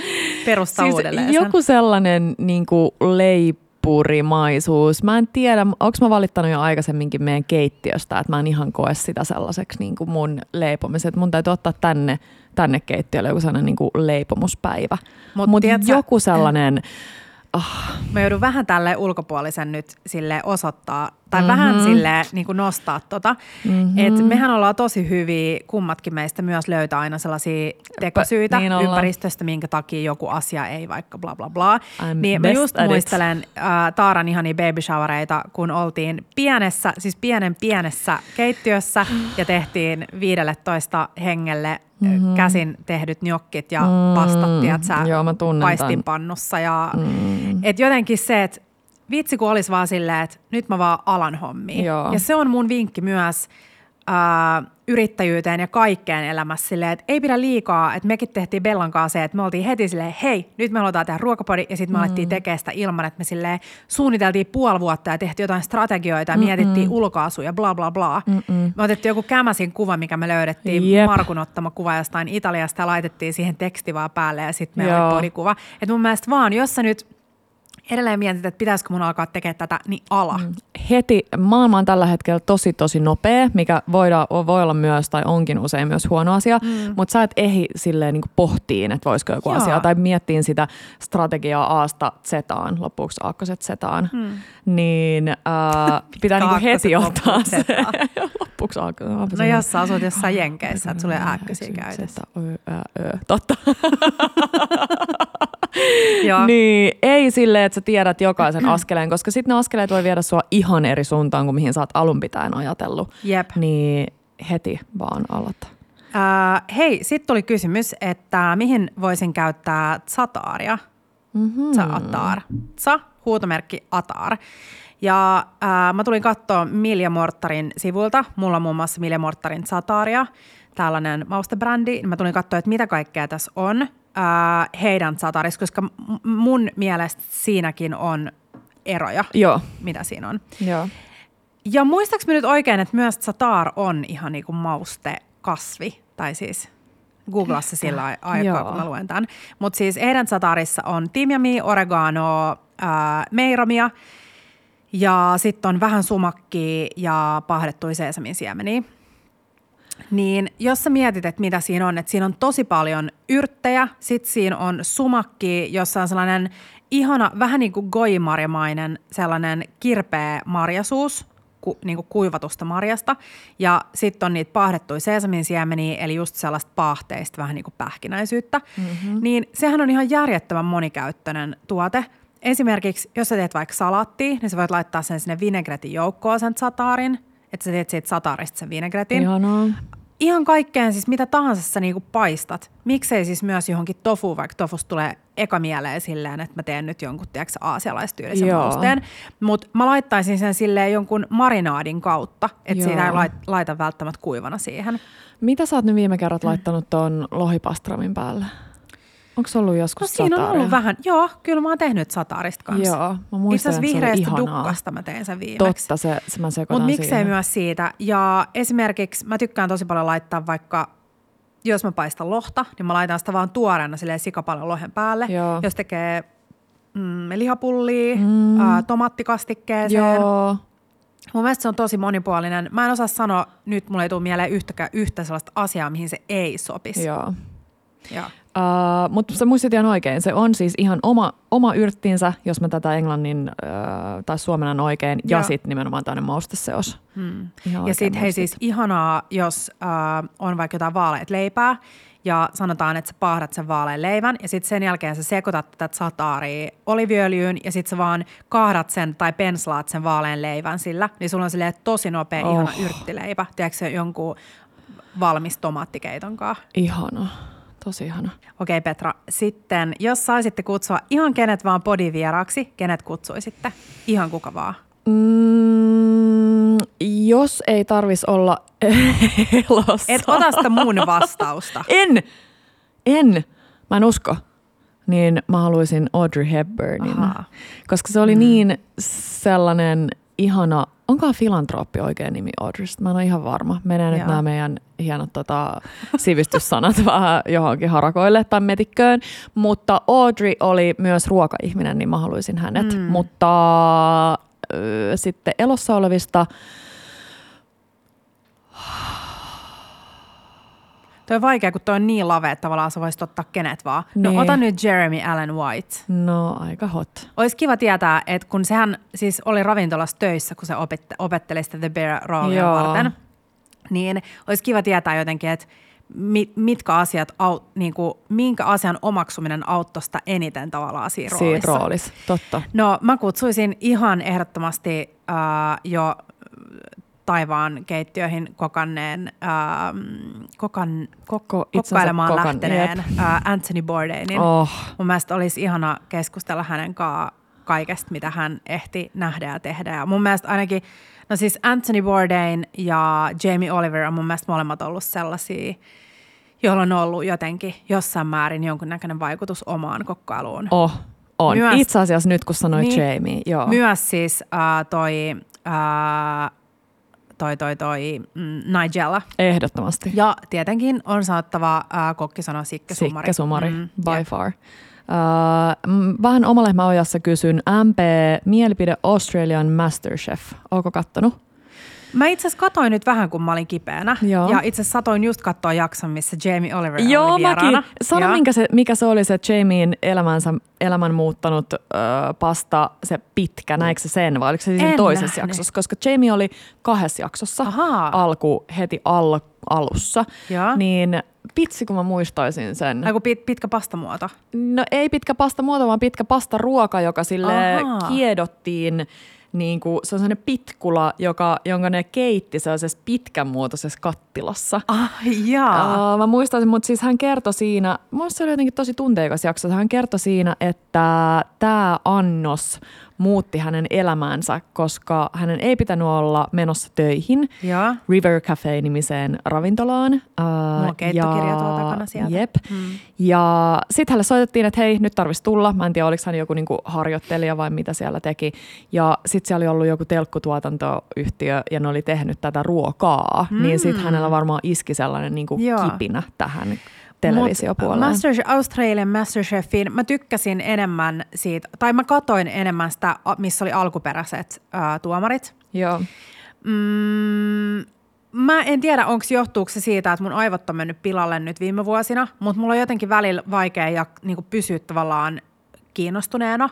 perustaa siis uudelleen sen? joku sellainen niin kuin leipurimaisuus. Mä en tiedä, onko mä valittanut jo aikaisemminkin meidän keittiöstä, että mä en ihan koe sitä sellaiseksi niin kuin mun leipomiset. Mun täytyy ottaa tänne, tänne keittiölle joku sellainen niin kuin leipomuspäivä. Mut Mutta tiedätkö- joku sellainen, Mä joudun vähän tälle ulkopuolisen nyt sille osoittaa, tai mm-hmm. vähän sille niin kuin nostaa tota. Mm-hmm. Et mehän ollaan tosi hyviä, kummatkin meistä myös löytää aina sellaisia tekosyitä niin niin ympäristöstä, minkä takia joku asia ei vaikka bla bla bla. I'm niin mä just muistelen äh, Taaran ihania baby showereita, kun oltiin pienessä, siis pienen pienessä keittiössä ja tehtiin 15 hengelle mm-hmm. käsin tehdyt njokkit ja mm, pastat, tiedätkö, joo, mä paistinpannussa. Ja, mm. Et jotenkin se, että vitsi kun olisi vaan silleen, että nyt mä vaan alan hommia. Joo. Ja se on mun vinkki myös ää, yrittäjyyteen ja kaikkeen elämässä silleen, että ei pidä liikaa, että mekin tehtiin Bellan kanssa se, että me oltiin heti silleen, hei, nyt me halutaan tehdä ruokapodi ja sitten me mm. alettiin tekemään sitä ilman, että me silleen suunniteltiin puoli vuotta ja tehtiin jotain strategioita ja Mm-mm. mietittiin ulkoasuja, bla bla bla. Mm-mm. Me otettiin joku kämäsin kuva, mikä me löydettiin, Jep. Markun ottama kuva jostain Italiasta ja laitettiin siihen teksti vaan päälle ja sitten meillä Joo. oli podikuva. Että mun mielestä vaan, jos sä nyt edelleen mietit, että pitäisikö mun alkaa tekemään tätä, niin ala. Mm. heti, maailma on tällä hetkellä tosi tosi nopea, mikä voida, voi olla myös tai onkin usein myös huono asia, mm. mutta sä et ehdi silleen niin pohtiin, että voisiko joku Joo. asia, tai miettiin sitä strategiaa Aasta Zetaan, lopuksi Aakkoset Zetaan, mm. niin äh, <laughs> pitää niin heti ottaa se. <laughs> Lopuksi Aakkoset. No jos sä asut jossain Jenkeissä, että ole ääkkösiä käytössä. Totta. <laughs> <laughs> Joo. Niin, ei silleen, että sä tiedät jokaisen <clears throat> askeleen, koska sitten ne askeleet voi viedä sua ihan eri suuntaan kuin mihin sä oot alun pitäen ajatellut. Jep. Niin heti vaan aloita. Äh, hei, sitten tuli kysymys, että mihin voisin käyttää Zataaria? Mm-hmm. Atar. Tsa, huutomerkki Atar. Ja äh, mä tulin katsoa Milja Mortarin sivuilta. Mulla on muun muassa Milja Mortarin Zataria, tällainen maustebrändi. Mä tulin katsoa, että mitä kaikkea tässä on äh, heidän Zatarissa, koska mun mielestä siinäkin on eroja, Joo. mitä siinä on. Joo. Ja muistaaks mä nyt oikein, että myös Zatar on ihan niinku maustekasvi, tai siis googlaa se sillä ai- aikaa, Joo. kun mä luen tämän. Mutta siis heidän Zatarissa on timjami, oregano, ää, meiromia, Ja sitten on vähän sumakkia ja paahdettuja seesamin siemeniä. Niin jos sä mietit, että mitä siinä on, että siinä on tosi paljon yrttejä, sitten siinä on sumakki, jossa on sellainen ihana, vähän niin kuin goimarjamainen sellainen kirpeä marjasuus, ku, niin kuin kuivatusta marjasta. Ja sitten on niitä paahdettuja seesamin siemeniä, eli just sellaista paahteista, vähän niin kuin pähkinäisyyttä. Mm-hmm. Niin sehän on ihan järjettömän monikäyttöinen tuote. Esimerkiksi, jos sä teet vaikka salaattia, niin sä voit laittaa sen sinne vinegretin joukkoon sen sataarin, että sä teet siitä sataarista sen vinegretin. Ihanaa. Ihan kaikkeen siis mitä tahansa sä niinku paistat. Miksei siis myös johonkin tofu, vaikka tofusta tulee eka mieleen silleen, että mä teen nyt jonkun, tiedätkö, aasialaistyylisen Joo. mausteen. Mutta mä laittaisin sen silleen jonkun marinaadin kautta, että siitä ei lait- laita välttämättä kuivana siihen. Mitä sä oot nyt viime kerrat laittanut tuon lohipastramin päälle? Onko se ollut No joskus siinä on ollut vähän, joo, kyllä mä oon tehnyt sataarista kanssa. Joo, mä Itse muistan, asiassa että se oli vihreästä ihanaa. dukkasta mä tein sen viimeksi. Totta, se, se mä sekoitan Mutta miksei siihen. myös siitä. Ja esimerkiksi mä tykkään tosi paljon laittaa vaikka, jos mä paistan lohta, niin mä laitan sitä vaan tuoreena silleen sikapaljon lohen päälle. Joo. Jos tekee mm, lihapullia, mm. ää, tomaattikastikkeeseen. Joo, Mun mielestä se on tosi monipuolinen. Mä en osaa sanoa, nyt mulle ei tule mieleen yhtäkään yhtä sellaista asiaa, mihin se ei sopisi. joo. Joo. Uh, mutta sä muistit ihan oikein. Se on siis ihan oma, oma yrttinsä, jos mä tätä englannin uh, tai suomenan oikein, ja Joo. sitten nimenomaan tämmöinen mausteseos. Hmm. Ihan Ja sitten hei siis ihanaa, jos äh, on vaikka jotain vaaleet leipää ja sanotaan, että sä paahdat sen vaalean leivän ja sitten sen jälkeen sä sekoitat tätä sataaria oliviöljyyn ja sitten sä vaan kaahdat sen tai penslaat sen vaalean leivän sillä, niin sulla on silleen tosi nopea Oh. ihana yrttileipä. Tiedätkö se jonkun valmis tomaattikeiton kanssa? Ihana, tosi ihana. Okei Petra, sitten jos saisitte kutsua ihan kenet vaan podivieraaksi, kenet kutsuisitte? Ihan kuka vaan. Mm, jos ei tarvis olla <laughs> elossa. Et ota sitä mun vastausta. <laughs> En! En! Mä en usko. Niin mä haluaisin Audrey Hepburnin. Ahaa. Koska se oli mm. niin sellainen ihana, onkohan filantrooppi oikein nimi Audreysta? Mä en ole ihan varma. Menee nyt Joo. nämä meidän hienot tota, sivistyssanat <laughs> vähän johonkin harakoille tai metikköön. Mutta Audrey oli myös ruokaihminen, niin mä haluaisin hänet. Mm. Mutta ö, sitten elossa olevista, Toi on vaikea, kun toi on niin lave, että tavallaan sä voisit ottaa kenet vaan. No Niin. ota nyt Jeremy Allen White. no aika hot. Olisi kiva tietää, että kun sehän siis oli ravintolassa töissä, kun se opet- opetteli sitä The Bear roolia varten, niin olisi kiva tietää jotenkin, että mi- mitkä asiat, au- niin kuin, minkä asian omaksuminen auttoi sitä eniten tavallaan siinä roolissa. Siinä roolissa, totta. No mä kutsuisin ihan ehdottomasti äh, jo taivaan keittiöihin kokanneen, ähm, kokan, kok, kokkailemaan kokan- lähteneen äh, Anthony Bourdainin. Oh, Mun mielestä olisi ihana keskustella hänen kanssaan kaikesta, mitä hän ehti nähdä ja tehdä. Ja mun mielestä ainakin, no siis Anthony Bourdain ja Jamie Oliver on mun mielestä molemmat ollut sellaisia, joilla on ollut jotenkin jossain määrin jonkunnäköinen vaikutus omaan kokkailuun. oh, on. Myös- Itse asiassa nyt kun sanoit Niin. Jamie, joo. Myös siis äh, toi, äh, toi, toi, toi mm, Nigella. Ehdottomasti. Ja tietenkin on sanottava äh, kokkisana Sikke Sumari. Sikke Sumari, Mm, by jep. far. Uh, vähän oma lehmä ojassa kysyn. MP, mielipide Australian Masterchef. Oletko kattonut? Mä itse asiassa katoin nyt vähän, kun mä olin kipeänä. Joo. Ja itse asiassa satoin just katsoa jakson, missä Jamie Oliver Joo, oli vieraana. mäkin. Sano, Joo. minkä se, mikä se oli se Jamien elämänsä, elämän muuttanut ö, pasta, se pitkä, näikö se sen vai oliko se siinä En toisessa nähnyt. jaksossa? Koska Jamie oli kahdessa jaksossa Ahaa. alku, heti al, alussa. Joo. Niin vitsi, kun mä muistaisin sen. Ai kun pit, pitkä pastamuoto. No ei pitkä pasta muoto, vaan pitkä pasta ruoka, joka sille Ahaa. kiedottiin. Niin kuin, se on sellainen pitkula, joka, jonka ne keitti sellaisessa pitkänmuotoisessa kattilassa. Ah, jaa. Uh, mä muistaisin, mutta siis hän kertoi siinä, mun se oli jotenkin tosi tunteikas jakso, hän kertoi siinä, että tämä annos muutti hänen elämäänsä, koska hänen ei pitänyt olla menossa töihin Joo. River Cafe-nimiseen ravintolaan. Mulla on keittokirja tuolla takana sieltä. Jep. Mm. Ja sitten hänelle soitettiin, että hei, nyt tarvitsisi tulla. Mä en tiedä, oliko hän joku niinku harjoittelija vai mitä siellä teki. Ja sitten siellä oli ollut joku telkkutuotantoyhtiö ja ne oli tehnyt tätä ruokaa. Mm. Niin sitten hänellä varmaan iski sellainen niinku Joo. kipinä tähän televisiopuolelle. Master, Australian Masterchefin mä tykkäsin enemmän siitä, tai mä katoin enemmän sitä, missä oli alkuperäiset ää, tuomarit. Joo. Mm, mä en tiedä, onko johtuuko se siitä, että mun aivot on mennyt pilalle nyt viime vuosina, mutta mulla on jotenkin välillä vaikea ja niin pysyä tavallaan kiinnostuneena.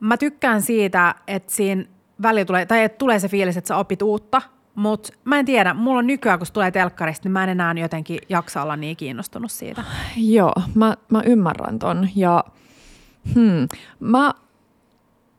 Mä tykkään siitä, että siinä välillä tulee, tai että tulee se fiilis, että sä opit uutta, mutta mä en tiedä, mulla on nykyään, kun tulee telkkarista, niin mä en enää jotenkin jaksa olla niin kiinnostunut siitä. Joo, mä, mä ymmärrän ton. Ja hmm, mä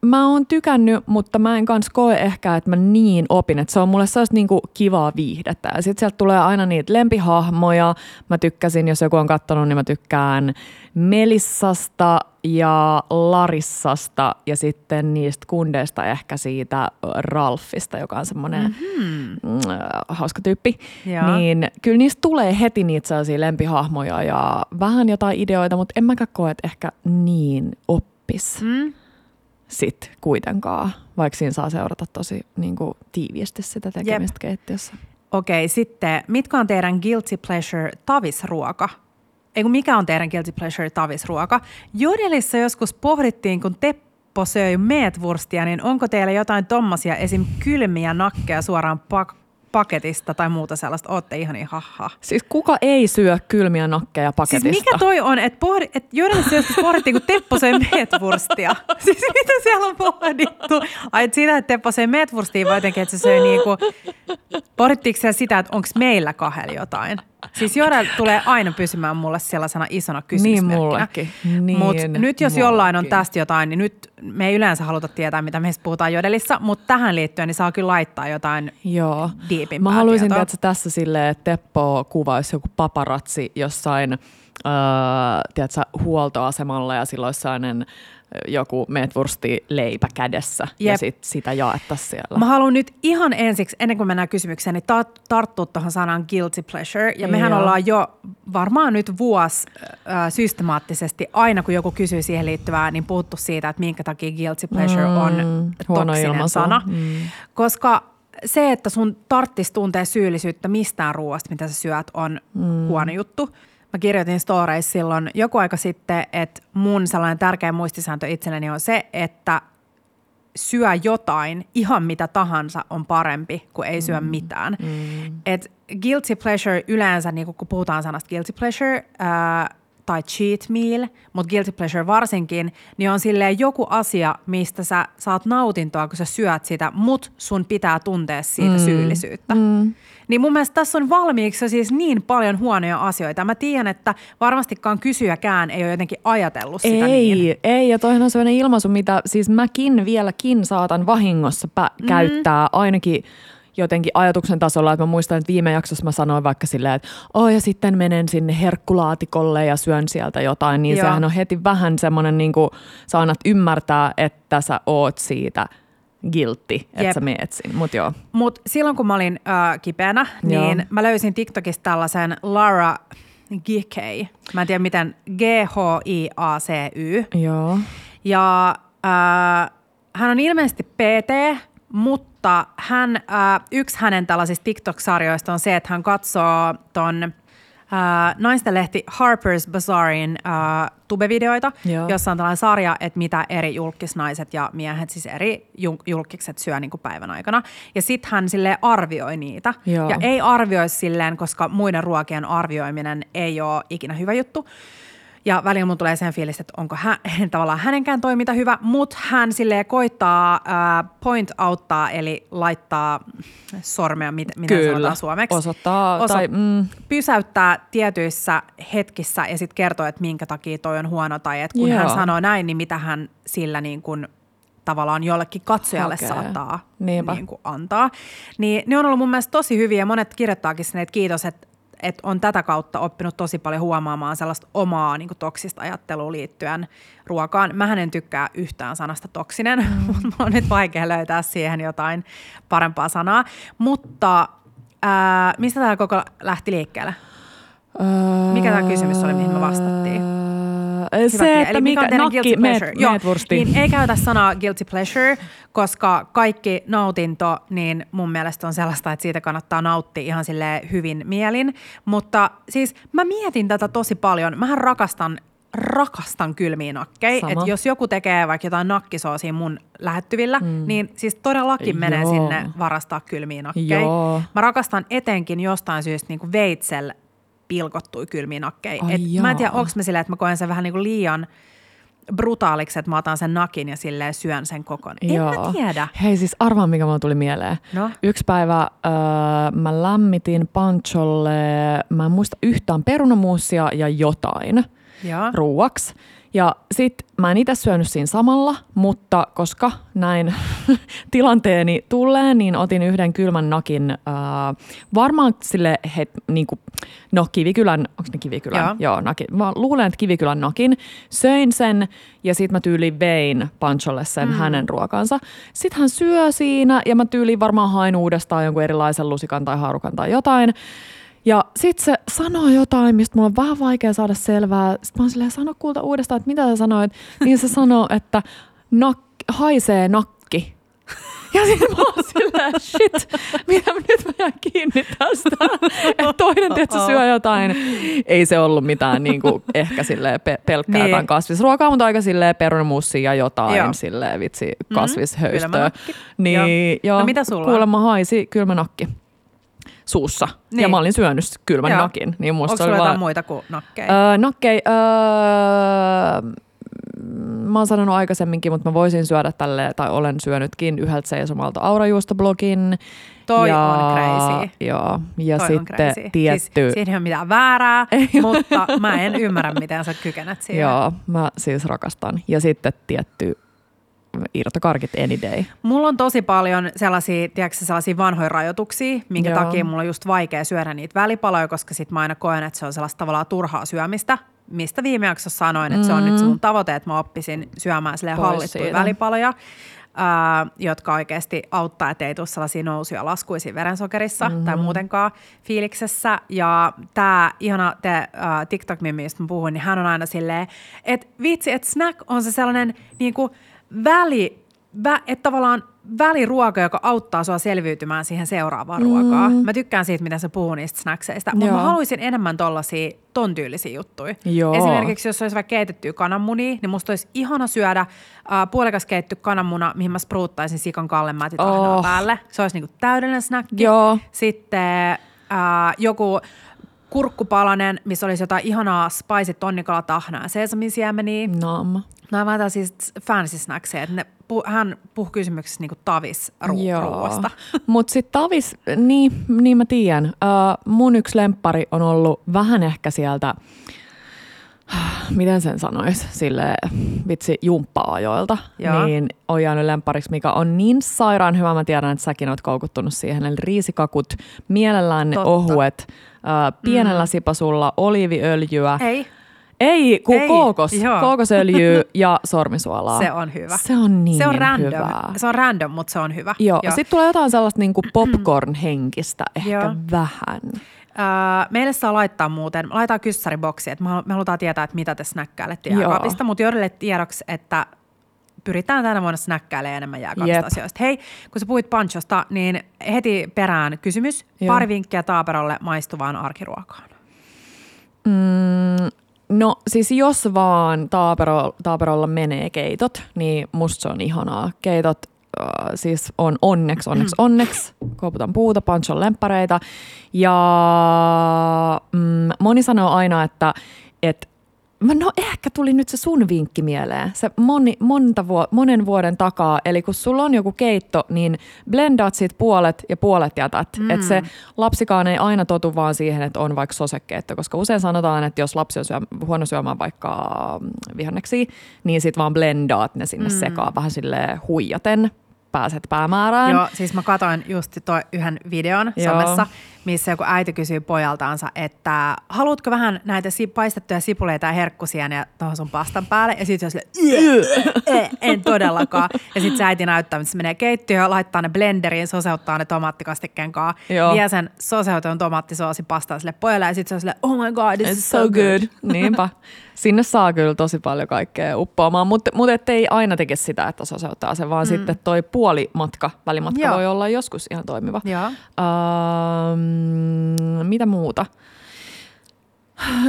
mä oon tykännyt, mutta mä en kans koe ehkä, että mä niin opin, että se on mulle sellaista niinku kivaa viihdettä. Ja sit sieltä tulee aina niitä lempihahmoja. Mä tykkäsin, jos joku on katsonut, niin mä tykkään Melissasta ja Larissasta ja sitten niistä kundeista ehkä siitä Ralfista, joka on semmoinen mm-hmm. hauska tyyppi. Ja. Niin kyllä niistä tulee heti niitä sellaisia lempihahmoja ja vähän jotain ideoita, mutta en mäkään koe, että ehkä niin oppis. Mm sit kuitenkaan, vaikka siinä saa seurata tosi niin kuin, tiiviisti sitä tekemistä Jep. keittiössä. Okei, sitten mitkä on teidän guilty pleasure tavisruoka? Ei kun mikä on teidän guilty pleasure tavisruoka? Jodelissa joskus pohdittiin, kun Teppo söi meetwurstia, niin onko teillä jotain tommosia esim. kylmiä nakkeja suoraan pak- paketista tai muuta sellaista, ootte ihan niin haha. Siis kuka ei syö kylmiä nakkeja paketista? Siis mikä toi on, että pohdi, et joidenkin joskus pohdittiin, kun Teppo söi meetwurstia. <laughs> siis mitä siellä on pohdittu? Ai, että siitä, että Teppo söi meetwurstia, vai jotenkin, että se söi niinku, pohdittiinko sitä, että onko meillä kahdella jotain? Siis Jodel tulee aina pysymään mulle sellaisena isona kysymysmerkkinä. Niin mullekin. Niin Mutta nyt jos mullekin. jollain on tästä jotain, niin nyt me ei yleensä haluta tietää, mitä meistä puhutaan Jodelissa, mutta tähän liittyen niin saa kyllä laittaa jotain Joo. Mä haluaisin tietoa. tässä silleen, että Teppo kuvaisi joku paparatsi jossain äh, tiedätkö, huoltoasemalla ja silloin sellainen joku meetwursti leipä kädessä Jep. ja sit sitä jaettaisiin siellä. Mä haluan nyt ihan ensiksi, ennen kuin mennään kysymykseen, niin ta- tarttua tuohon sanaan guilty pleasure. Ja mehän Joo. ollaan jo varmaan nyt vuosi äh, systemaattisesti, aina kun joku kysyy siihen liittyvää, niin puhuttu siitä, että minkä takia guilty pleasure mm, on toksinen sana. Mm. Koska se, että sun tarttis tuntee syyllisyyttä mistään ruoasta, mitä sä syöt, on mm. huono juttu – Mä kirjoitin storeissa silloin joku aika sitten, että mun sellainen tärkeä muistisääntö itselleni on se, että syö jotain, ihan mitä tahansa on parempi kuin ei syö mm. mitään. Mm. Et guilty pleasure yleensä, niin kun puhutaan sanasta guilty pleasure, ää, tai cheat meal, mutta guilty pleasure varsinkin, niin on silleen joku asia, mistä sä saat nautintoa, kun sä syöt sitä, mut sun pitää tuntea siitä mm. syyllisyyttä. Mm. Niin mun mielestä tässä on valmiiksi siis niin paljon huonoja asioita. Mä tiedän, että varmastikaan kysyjäkään ei ole jotenkin ajatellut sitä ei, niin. Ei, ja toihan on sellainen ilmaisu, mitä siis mäkin vieläkin saatan vahingossa pä- mm. käyttää ainakin jotenkin ajatuksen tasolla, että mä muistan, että viime jaksossa mä sanoin vaikka silleen, että oh, ja sitten menen sinne herkkulaatikolle ja syön sieltä jotain, niin Joo. sehän on heti vähän semmoinen, niin kuin sä annat ymmärtää, että sä oot siitä guilty, että sä meet sinne. Mut joo. Mut silloin kun mä olin äh, kipeänä, niin joo. mä löysin TikTokista tällaisen Lara Gikey. Mä en tiedä miten, G-H-I-A-C-Y. Joo. Ja äh, hän on ilmeisesti PT, mutta hän, äh, yksi hänen tällaisista TikTok-sarjoista on se, että hän katsoo ton äh, naisten lehti Harper's Bazaarin äh, tubevideoita, Joo. jossa on tällainen sarja, että mitä eri julkisnaiset ja miehet, siis eri julkikset syö niin kuin päivän aikana. Ja sitten hän sille arvioi niitä. Joo. Ja ei arvioi silleen, koska muiden ruokien arvioiminen ei ole ikinä hyvä juttu, ja välillä mun tulee sen fiilis, että onko hän, <laughs> tavallaan hänenkään toiminta hyvä, mutta hän sille koittaa äh, point outtaa, eli laittaa sormea, mit, miten Kyllä. sanotaan suomeksi. Osoittaa. Oso- tai, mm. Pysäyttää tietyissä hetkissä ja sitten kertoo, että minkä takia toi on huono. Tai että kun Joo. hän sanoo näin, niin mitä hän sillä niin kuin tavallaan jollekin katsojalle okay. saattaa niin kuin antaa. Niin ne on ollut mun mielestä tosi hyviä. Monet kirjoittaakin sinne, että kiitos, että että on tätä kautta oppinut tosi paljon huomaamaan sellaista omaa niin kuin toksista ajattelua liittyen ruokaan. Mä en tykkää yhtään sanasta toksinen, mm. <laughs> mutta on nyt vaikea löytää siihen jotain parempaa sanaa. Mutta ää, mistä tämä koko lähti liikkeelle? Mikä tämä kysymys oli, mihin me vastattiin? Se, että Eli mikä, on teidän nakki, guilty meet, pleasure? Joo, meet. Niin ei käytä sanaa guilty pleasure, koska kaikki nautinto, niin mun mielestä on sellaista, että siitä kannattaa nauttia ihan sille hyvin mielin. Mutta siis mä mietin tätä tosi paljon. Mähän rakastan rakastan kylmiä nakkeja. Sama. Että jos joku tekee vaikka jotain nakkisoosia mun lähettyvillä, mm. niin siis todellakin menee Joo. sinne varastaa kylmiä nakkeja. Joo. Mä rakastan etenkin jostain syystä niin kuin veitsel pilkottui kylmiä nakkeja. Ai Et mä en tiedä, onko mä silleen, että mä koen sen vähän niin kuin liian brutaaliksi, että mä otan sen nakin ja silleen syön sen kokon. En mä tiedä. Hei siis arvaa, mikä mulla tuli mieleen. No? Yksi päivä öö, mä lämmitin pancholle, mä en muista yhtään perunamuusia ja jotain Joo. ruuaksi. Ja sit mä en itse syönyt siinä samalla, mutta koska näin <laughs> tilanteeni tulee, niin otin yhden kylmän nakin, äh, varmaan sille, het, niinku, no Kivikylän, onko ne Kivikylän? Joo. Joo, nakin. Mä luulen, että Kivikylän nakin. Söin sen ja sit mä tyyliin vein Pancholle sen mm. hänen ruokansa. Sitten hän syö siinä ja mä tyyliin varmaan hain uudestaan jonkun erilaisen lusikan tai haarukan tai jotain. Ja sit se sanoo jotain, mistä mulla on vähän vaikea saada selvää. Sitten mä oon silleen, sano kulta uudestaan, että mitä sä sanoit. Niin se sanoo, että nak, haisee nakki. Ja sitten mä oon silleen, shit, mitä nyt mä jään kiinni tästä. Että toinen tietysti syö jotain. Ei se ollut mitään niin kuin, ehkä silleen pe- pelkkää Niin. jotain kasvisruokaa, mutta aika silleen perunamussia ja jotain Joo. silleen vitsi kylmä kasvishöystöä. nakki. Niin, joo. No mitä sulla? Kuulemma haisi kylmä nakki suussa. Niin. Ja mä olin syönyt kylmän Joo. nakin. Niin musta Onko oli sulla jotain vaan, muita kuin nakkeja? öö, nakkei, öö, mä oon sanonut aikaisemminkin, mutta mä voisin syödä tälle, tai olen syönytkin yhdeltä seisomalta aurajuustoblogin. Toi ja, on crazy. Joo, ja Toi on sitten crazy. tietty... Siis, siinä ei ole mitään väärää, <laughs> mutta mä en ymmärrä, miten sä kykenet <laughs> siihen. Joo, mä siis rakastan. Ja sitten tietty irtokarkit any day. Mulla on tosi paljon sellaisia, tiedätkö, sellaisia vanhoja rajoituksia, minkä Joo. takia mulla on just vaikea syödä niitä välipaloja, koska sit mä aina koen, että se on sellaista tavallaan turhaa syömistä, mistä viime jaksossa sanoin, että se on nyt se mun tavoite, että mä oppisin syömään silleen Pois hallittuja siitä. välipaloja, ää, jotka oikeasti auttaa, ettei tule sellaisia nousuja ja laskuja siinä verensokerissa mm-hmm. tai muutenkaan fiiliksessä. Ja tämä ihana te, ää, TikTok-mimi, mistä mä puhuin, niin hän on aina silleen, että vitsi, että snack on se sellainen niinku väli, vä, että tavallaan väliruoka, joka auttaa sua selviytymään siihen seuraavaan mm. ruokaan. Mä tykkään siitä, miten sä puhuu niistä snackseista, mutta mä haluaisin enemmän tollaisia ton tyylisiä juttuja. Joo. Esimerkiksi jos olisi vaikka keitettyä kananmunia, niin musta olisi ihana syödä äh, puolikas keitty kananmuna, mihin mä spruuttaisin sikan kallemätit. Oh. päälle. Se olisi niinku täydellinen snacki. Joo. Sitten äh, joku kurkkupalanen, missä olisi jotain ihanaa spicy tonnikala tahnaa ja sesamisiemeniä. Naama. Nämä vähän siis fancy snackseja, että ne, pu, hän puhui kysymyksessä niinku tavis ru- ruuasta. <laughs> Mutta sitten Tavis, niin, niin mä tiedän. Uh, mun yksi lemppari on ollut vähän ehkä sieltä, miten sen sanois, sille vitsi jumppa-ajoilta. Joo. Niin on jäänyt lemppariksi, mikä on niin sairaan hyvä. Mä tiedän, että säkin oot koukuttunut siihen. Eli riisikakut, mielellään ne Totta. ohuet, uh, pienellä mm. sipasulla, oliiviöljyä. Ei, Ei, kun Ei, kookos, joo. kookosöljyä <laughs> ja sormisuolaa. se on hyvä. Se on niin se on random. hyvää. Se on random, mutta se on hyvä. Joo, sitten tulee jotain sellaista niinku <clears throat> popcorn-henkistä, ehkä Joo. vähän. Öö, meille saa laittaa muuten, laitetaan kyssäriboksi, että me halu- me halutaan tietää, että mitä te snäkkäilette jääkaapista, mutta Jorille tiedoksi, että pyritään tänä vuonna snäkkäilemään enemmän jääkaapista asioista. Hei, kun sä puhuit panchosta, niin heti perään kysymys. Joo. Pari vinkkiä Taaperolle maistuvaan arkiruokaan. Mm, no siis jos vaan taapero, taaperolla menee keitot, niin musta se on ihanaa. Keitot äh, siis on onneksi, onneksi, onneksi. Kouputan puuta, panchon lemppareita. Ja mm, moni sanoo aina, että et, No ehkä tuli nyt se sun vinkki mieleen, se moni, monta vuo, monen vuoden takaa. Eli kun sulla on joku keitto, niin blendaat sit puolet ja puolet jätät. Mm. Että se lapsikaan ei aina totu vaan siihen, että on vaikka sosekeitto. Koska usein sanotaan, että jos lapsi on syö, huono syömään vaikka mm, vihanneksi, niin sit vaan blendaat ne sinne mm. sekaan vähän sille huijaten pääset päämäärään. Joo, siis mä katoin just toi yhden videon Joo. somessa, missä joku äiti kysyy pojaltaansa, että haluatko vähän näitä si- paistettuja sipuleita ja herkkusia ja tuohon sun pastan päälle. Ja sitten se on en todellakaan. Ja sitten se äiti näyttää, että se menee keittiöön, laittaa ne blenderiin, soseuttaa ne tomaattikastikkeen kanssa, vie sen soseutun tomaattisoosi pastaa sille pojalle ja sitten se on silleen, oh my god, this It's is so good. good. <laughs> Niinpä. Sinne saa kyllä tosi paljon kaikkea uppoamaan, mutta mut ettei aina tekisi sitä, että soseuttaa se, vaan mm. sitten toi puolimatka, välimatka Joo. voi olla joskus ihan toimiva. Joo. Um, mitä muuta?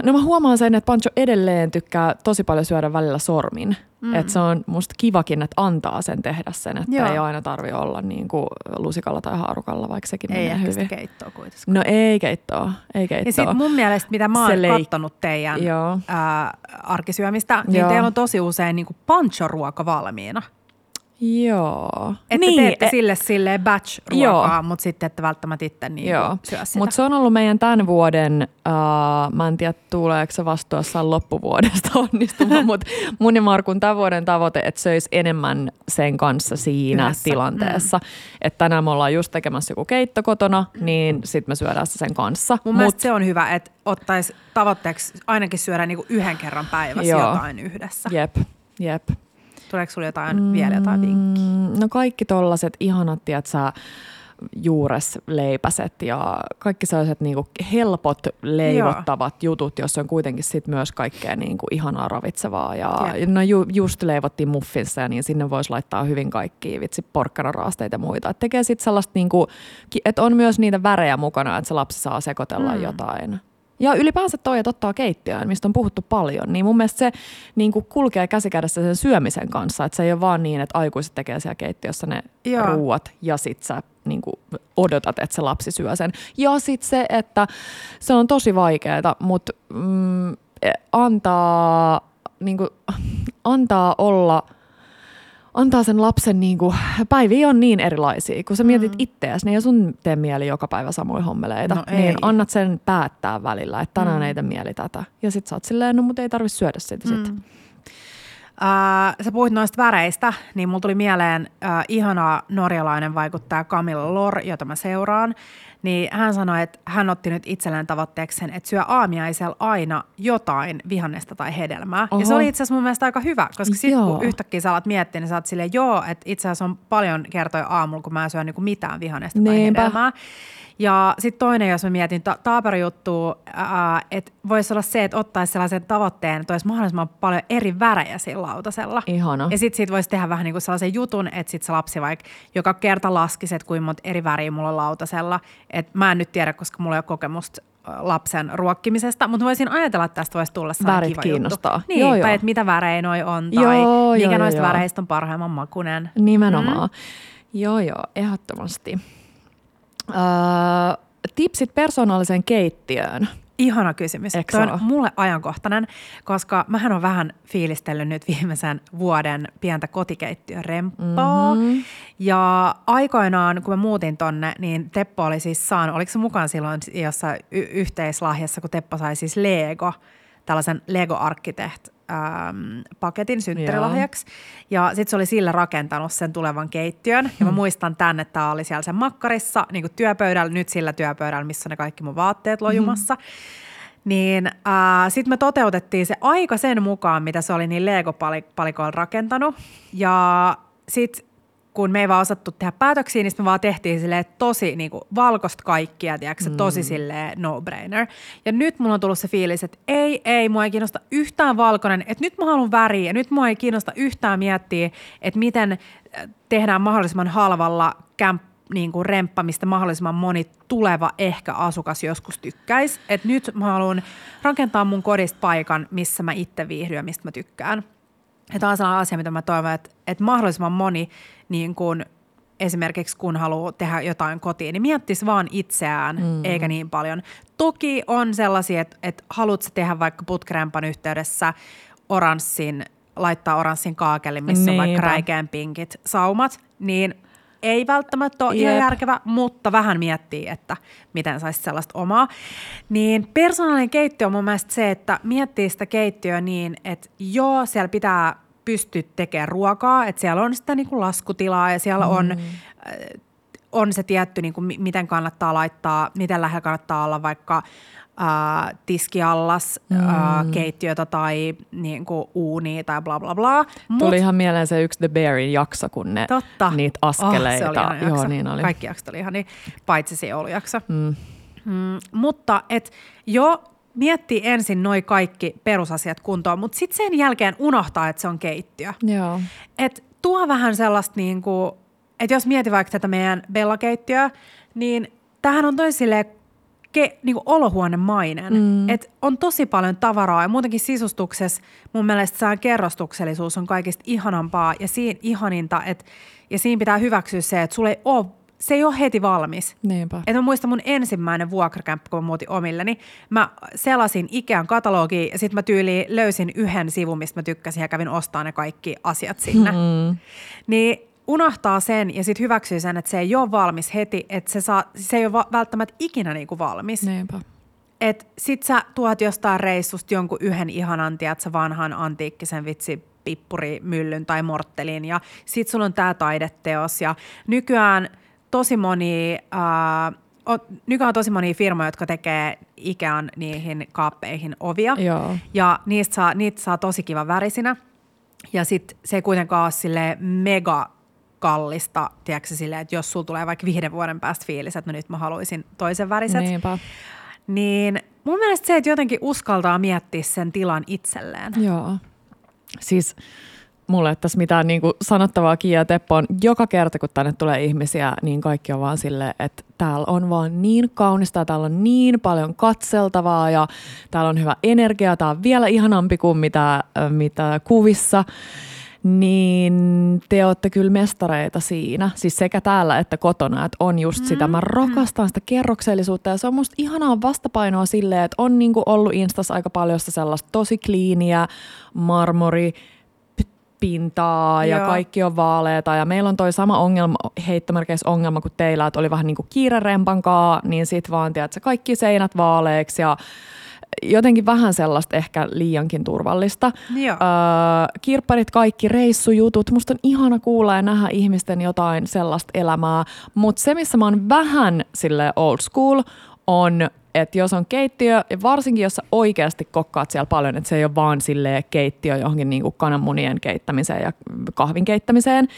No mä huomaan sen, että Pancho edelleen tykkää tosi paljon syödä välillä sormin. Mm. Että se on musta kivakin, että antaa sen tehdä sen, että Joo. ei aina tarvi olla niin kuin lusikalla tai haarukalla, vaikka sekin ei menee hyvin. Ei keittoa kuitenkaan. No ei keittoa, ei keittoa. Ja sitten mun mielestä, mitä mä oon leik- kattonut teidän Joo. Ää, arkisyömistä, niin Joo. teillä on tosi usein niin kuin pancho-ruoka valmiina. Joo. Että niin, teette e- sille sille batch-ruokaa, mutta sitten että välttämättä itse niin Joo. syö sitä. Mutta se on ollut meidän tämän vuoden, uh, mä en tiedä tuleeko se vasta loppuvuodesta <laughs> onnistumaan, mutta mun ja Markun tämän vuoden tavoite, että söisi enemmän sen kanssa siinä Yhdessä. tilanteessa. Mm. Että tänään me ollaan just tekemässä joku keitto kotona, niin sitten me syödään sen kanssa. Mun Mut, mielestä se on hyvä, että ottaisi tavoitteeksi ainakin syödä niinku yhden kerran päivässä Joo. jotain yhdessä. Jep, jep. Tuleeko sulla jotain, mm, vielä jotain vinkkiä? No kaikki tollaset ihanat, sä juuresleipäset ja kaikki sellaiset niinku helpot leivottavat Joo. jutut, joissa on kuitenkin sit myös kaikkea niinku ihanaa ravitsevaa. Ja, ja. no ju, just leivottiin muffinsa ja niin sinne voisi laittaa hyvin kaikki vitsi porkkanaraasteita ja muita. Et tekee sitten sellaista, niinku, että on myös niitä värejä mukana, että se lapsi saa sekoitella mm. jotain ja ylipäänsä toi, että ottaa keittiöön, mistä on puhuttu paljon, niin mun mielestä se niin kuin kulkee käsikädessä sen syömisen kanssa. Että se ei ole vaan niin, että aikuiset tekee siellä keittiössä ne Joo. ruuat ja sit sä niin kuin odotat, että se lapsi syö sen. Ja sitten se, että se on tosi vaikeaa, mutta mm, antaa, niin kuin, antaa olla – antaa sen lapsen, niin kuin, päiviä on niin erilaisia, kun sä mietit mm. itseäsi, niin ei sun tee mieli joka päivä samoja hommeleita, no niin ei. annat sen päättää välillä, että tänään mm. ei tee mieli tätä. Ja sit sä oot silleen, no mutta ei tarvitse syödä sitä mm. sit. Uh, sä puhuit noista väreistä, niin mulla tuli mieleen uh, ihana norjalainen vaikuttaja Camilla Lor, jota mä seuraan niin hän sanoi, että hän otti nyt itselleen tavoitteeksi sen, että syö aamiaisella aina jotain vihannesta tai hedelmää. Oho. Ja se oli itse asiassa mun mielestä aika hyvä, koska sitten kun yhtäkkiä sä alat miettiä, niin sä oot silleen, joo, että itse asiassa on paljon kertoja aamulla, kun mä en syö niin kuin mitään vihannesta Niinpä. tai hedelmää. Ja sitten toinen, jos mä mietin ta- juttu, että voisi olla se, että ottaisi sellaisen tavoitteen, että olisi mahdollisimman paljon eri värejä sillä lautasella. Ihana. Ja sitten siitä voisi tehdä vähän niin kuin sellaisen jutun, että sitten se lapsi vaikka joka kerta laskisi, että kuinka monta eri väriä mulla on lautasella. Et mä en nyt tiedä, koska mulla ei ole kokemusta lapsen ruokkimisesta, mutta voisin ajatella, että tästä voisi tulla Värit kiva kiinnostaa. Juttu. Niin, joo, tai joo. että mitä värejä noi on, tai joo, mikä joo, noista joo. väreistä on parhaimman makunen. Nimenomaan. Mm. Joo, joo, ehdottomasti. Öö, tipsit persoonalliseen keittiöön. Ihana kysymys. Tuo on mulle ajankohtainen, koska mähän on vähän fiilistellyt nyt viimeisen vuoden pientä kotikeittiön remppaa. Mm-hmm. Ja aikoinaan, kun mä muutin tonne, niin Teppo oli siis saanut, oliko se mukaan silloin jossain y- yhteislahjassa, kun Teppo sai siis Lego, tällaisen Lego Ähm, paketin synttärilahjaksi. Ja sitten se oli sillä rakentanut sen tulevan keittiön. Ja mä hmm. muistan tämän, että tämä oli siellä sen makkarissa, niin kuin työpöydällä, nyt sillä työpöydällä, missä ne kaikki mun vaatteet lojumassa. Mm. Niin äh, sitten me toteutettiin se aika sen mukaan, mitä se oli niin Lego-palikoilla rakentanut. Ja sitten kun me ei vaan osattu tehdä päätöksiä, niin me vaan tehtiin sille tosi niin kuin, valkoista kaikkia, tiedätkö, mm. tosi sille no-brainer. Ja nyt mulla on tullut se fiilis, että ei, ei, mua ei kiinnosta yhtään valkoinen, että nyt mä haluan väriä ja nyt mua ei kiinnosta yhtään miettiä, että miten äh, tehdään mahdollisimman halvalla kämp niin kuin remppa, mistä mahdollisimman moni tuleva ehkä asukas joskus tykkäisi. Et nyt mä haluan rakentaa mun kodista paikan, missä mä itse viihdyn ja mistä mä tykkään. Ja tämä on sellainen asia, mitä mä toivon, että, että mahdollisimman moni niin kuin esimerkiksi kun haluaa tehdä jotain kotiin, niin miettisi vaan itseään, mm. eikä niin paljon. Toki on sellaisia, että, että haluatko tehdä vaikka putkrempan yhteydessä oranssin, laittaa oranssin kaakelle, missä Niinpä. on vaikka räikeän pinkit saumat, niin ei välttämättä ole ihan järkevä, mutta vähän miettii, että miten saisi sellaista omaa. Niin persoonallinen keittiö on mun mielestä se, että miettii sitä keittiöä niin, että joo, siellä pitää pystyä tekemään ruokaa, että siellä on sitä niin kuin laskutilaa ja siellä mm. on on se tietty, niin kuin, miten kannattaa laittaa, miten lähellä kannattaa olla vaikka tiskiallas, mm. ää, keittiötä tai niin kuin, uunia tai bla bla bla. Mut, Tuli ihan mieleen se yksi The Bearin jakso, kun ne totta. niitä askeleita. Oh, se oli Joo, niin oli. Kaikki jaksot oli ihan niin, paitsi se joulujakso. Mm. Mm, mutta et jo miettii ensin noin kaikki perusasiat kuntoon, mutta sitten sen jälkeen unohtaa, että se on keittiö. Joo. Et tuo vähän sellaista, niin kuin, että jos mietit vaikka tätä meidän Bella-keittiöä, niin tähän on tosi ke, niin olohuonemainen. Mm. Et on tosi paljon tavaraa ja muutenkin sisustuksessa mun mielestä tämä kerrostuksellisuus on kaikista ihanampaa ja siinä ihaninta, että ja siinä pitää hyväksyä se, että sulle ei ole se ei ole heti valmis. Niinpä. Et mä muistan mun ensimmäinen vuokrakämppä, kun mä muutin omilleni. Mä selasin Ikean katalogi ja sitten mä tyyliin löysin yhden sivun, mistä mä tykkäsin ja kävin ostaa ne kaikki asiat sinne. Mm. Niin unohtaa sen ja sitten hyväksyy sen, että se ei ole valmis heti, että se, saa, se ei ole välttämättä ikinä niinku valmis. Niinpä. Et sit sä tuot jostain reissusta jonkun yhden ihanan, tiedätkö, vanhan antiikkisen vitsi pippurimyllyn tai morttelin ja sit sulla on tää taideteos ja nykyään tosi moni, äh, on, nykyään on tosi moni firmoja, jotka tekee Ikean niihin kaappeihin ovia Joo. ja niistä saa, niitä saa tosi kiva värisinä ja sitten se ei kuitenkaan ole mega kallista, tiedätkö silleen, että jos sulla tulee vaikka viiden vuoden päästä fiilis, että no nyt mä haluaisin toisen väriset, Niinpä. niin mun mielestä se, että jotenkin uskaltaa miettiä sen tilan itselleen. Joo. Siis mulle ei tässä mitään niin kuin sanottavaa Kiia Teppo on joka kerta, kun tänne tulee ihmisiä, niin kaikki on vaan silleen, että täällä on vaan niin kaunista, täällä on niin paljon katseltavaa ja täällä on hyvä energia, tää on vielä ihanampi kuin mitä, mitä kuvissa niin te olette kyllä mestareita siinä, siis sekä täällä että kotona, että on just sitä. Mä mm-hmm. rakastan sitä kerroksellisuutta ja se on musta ihanaa vastapainoa silleen, että on niinku ollut Instas aika paljon sellaista tosi kliiniä, marmori, pintaa ja Joo. kaikki on vaaleeta ja meillä on toi sama ongelma, heittomerkeissä ongelma kuin teillä, että oli vähän niin kuin kiirerempankaa, niin sit vaan tiedät, kaikki seinät vaaleeksi ja jotenkin vähän sellaista ehkä liiankin turvallista. Joo. Öö, kirpparit, kaikki reissujutut. Musta on ihana kuulla ja nähdä ihmisten jotain sellaista elämää. Mutta se, missä mä oon vähän sille old school, on että jos on keittiö, ja varsinkin jos sä oikeasti kokkaat siellä paljon, että se ei ole vaan sille keittiö johonkin niin kuin kananmunien keittämiseen ja kahvin keittämiseen,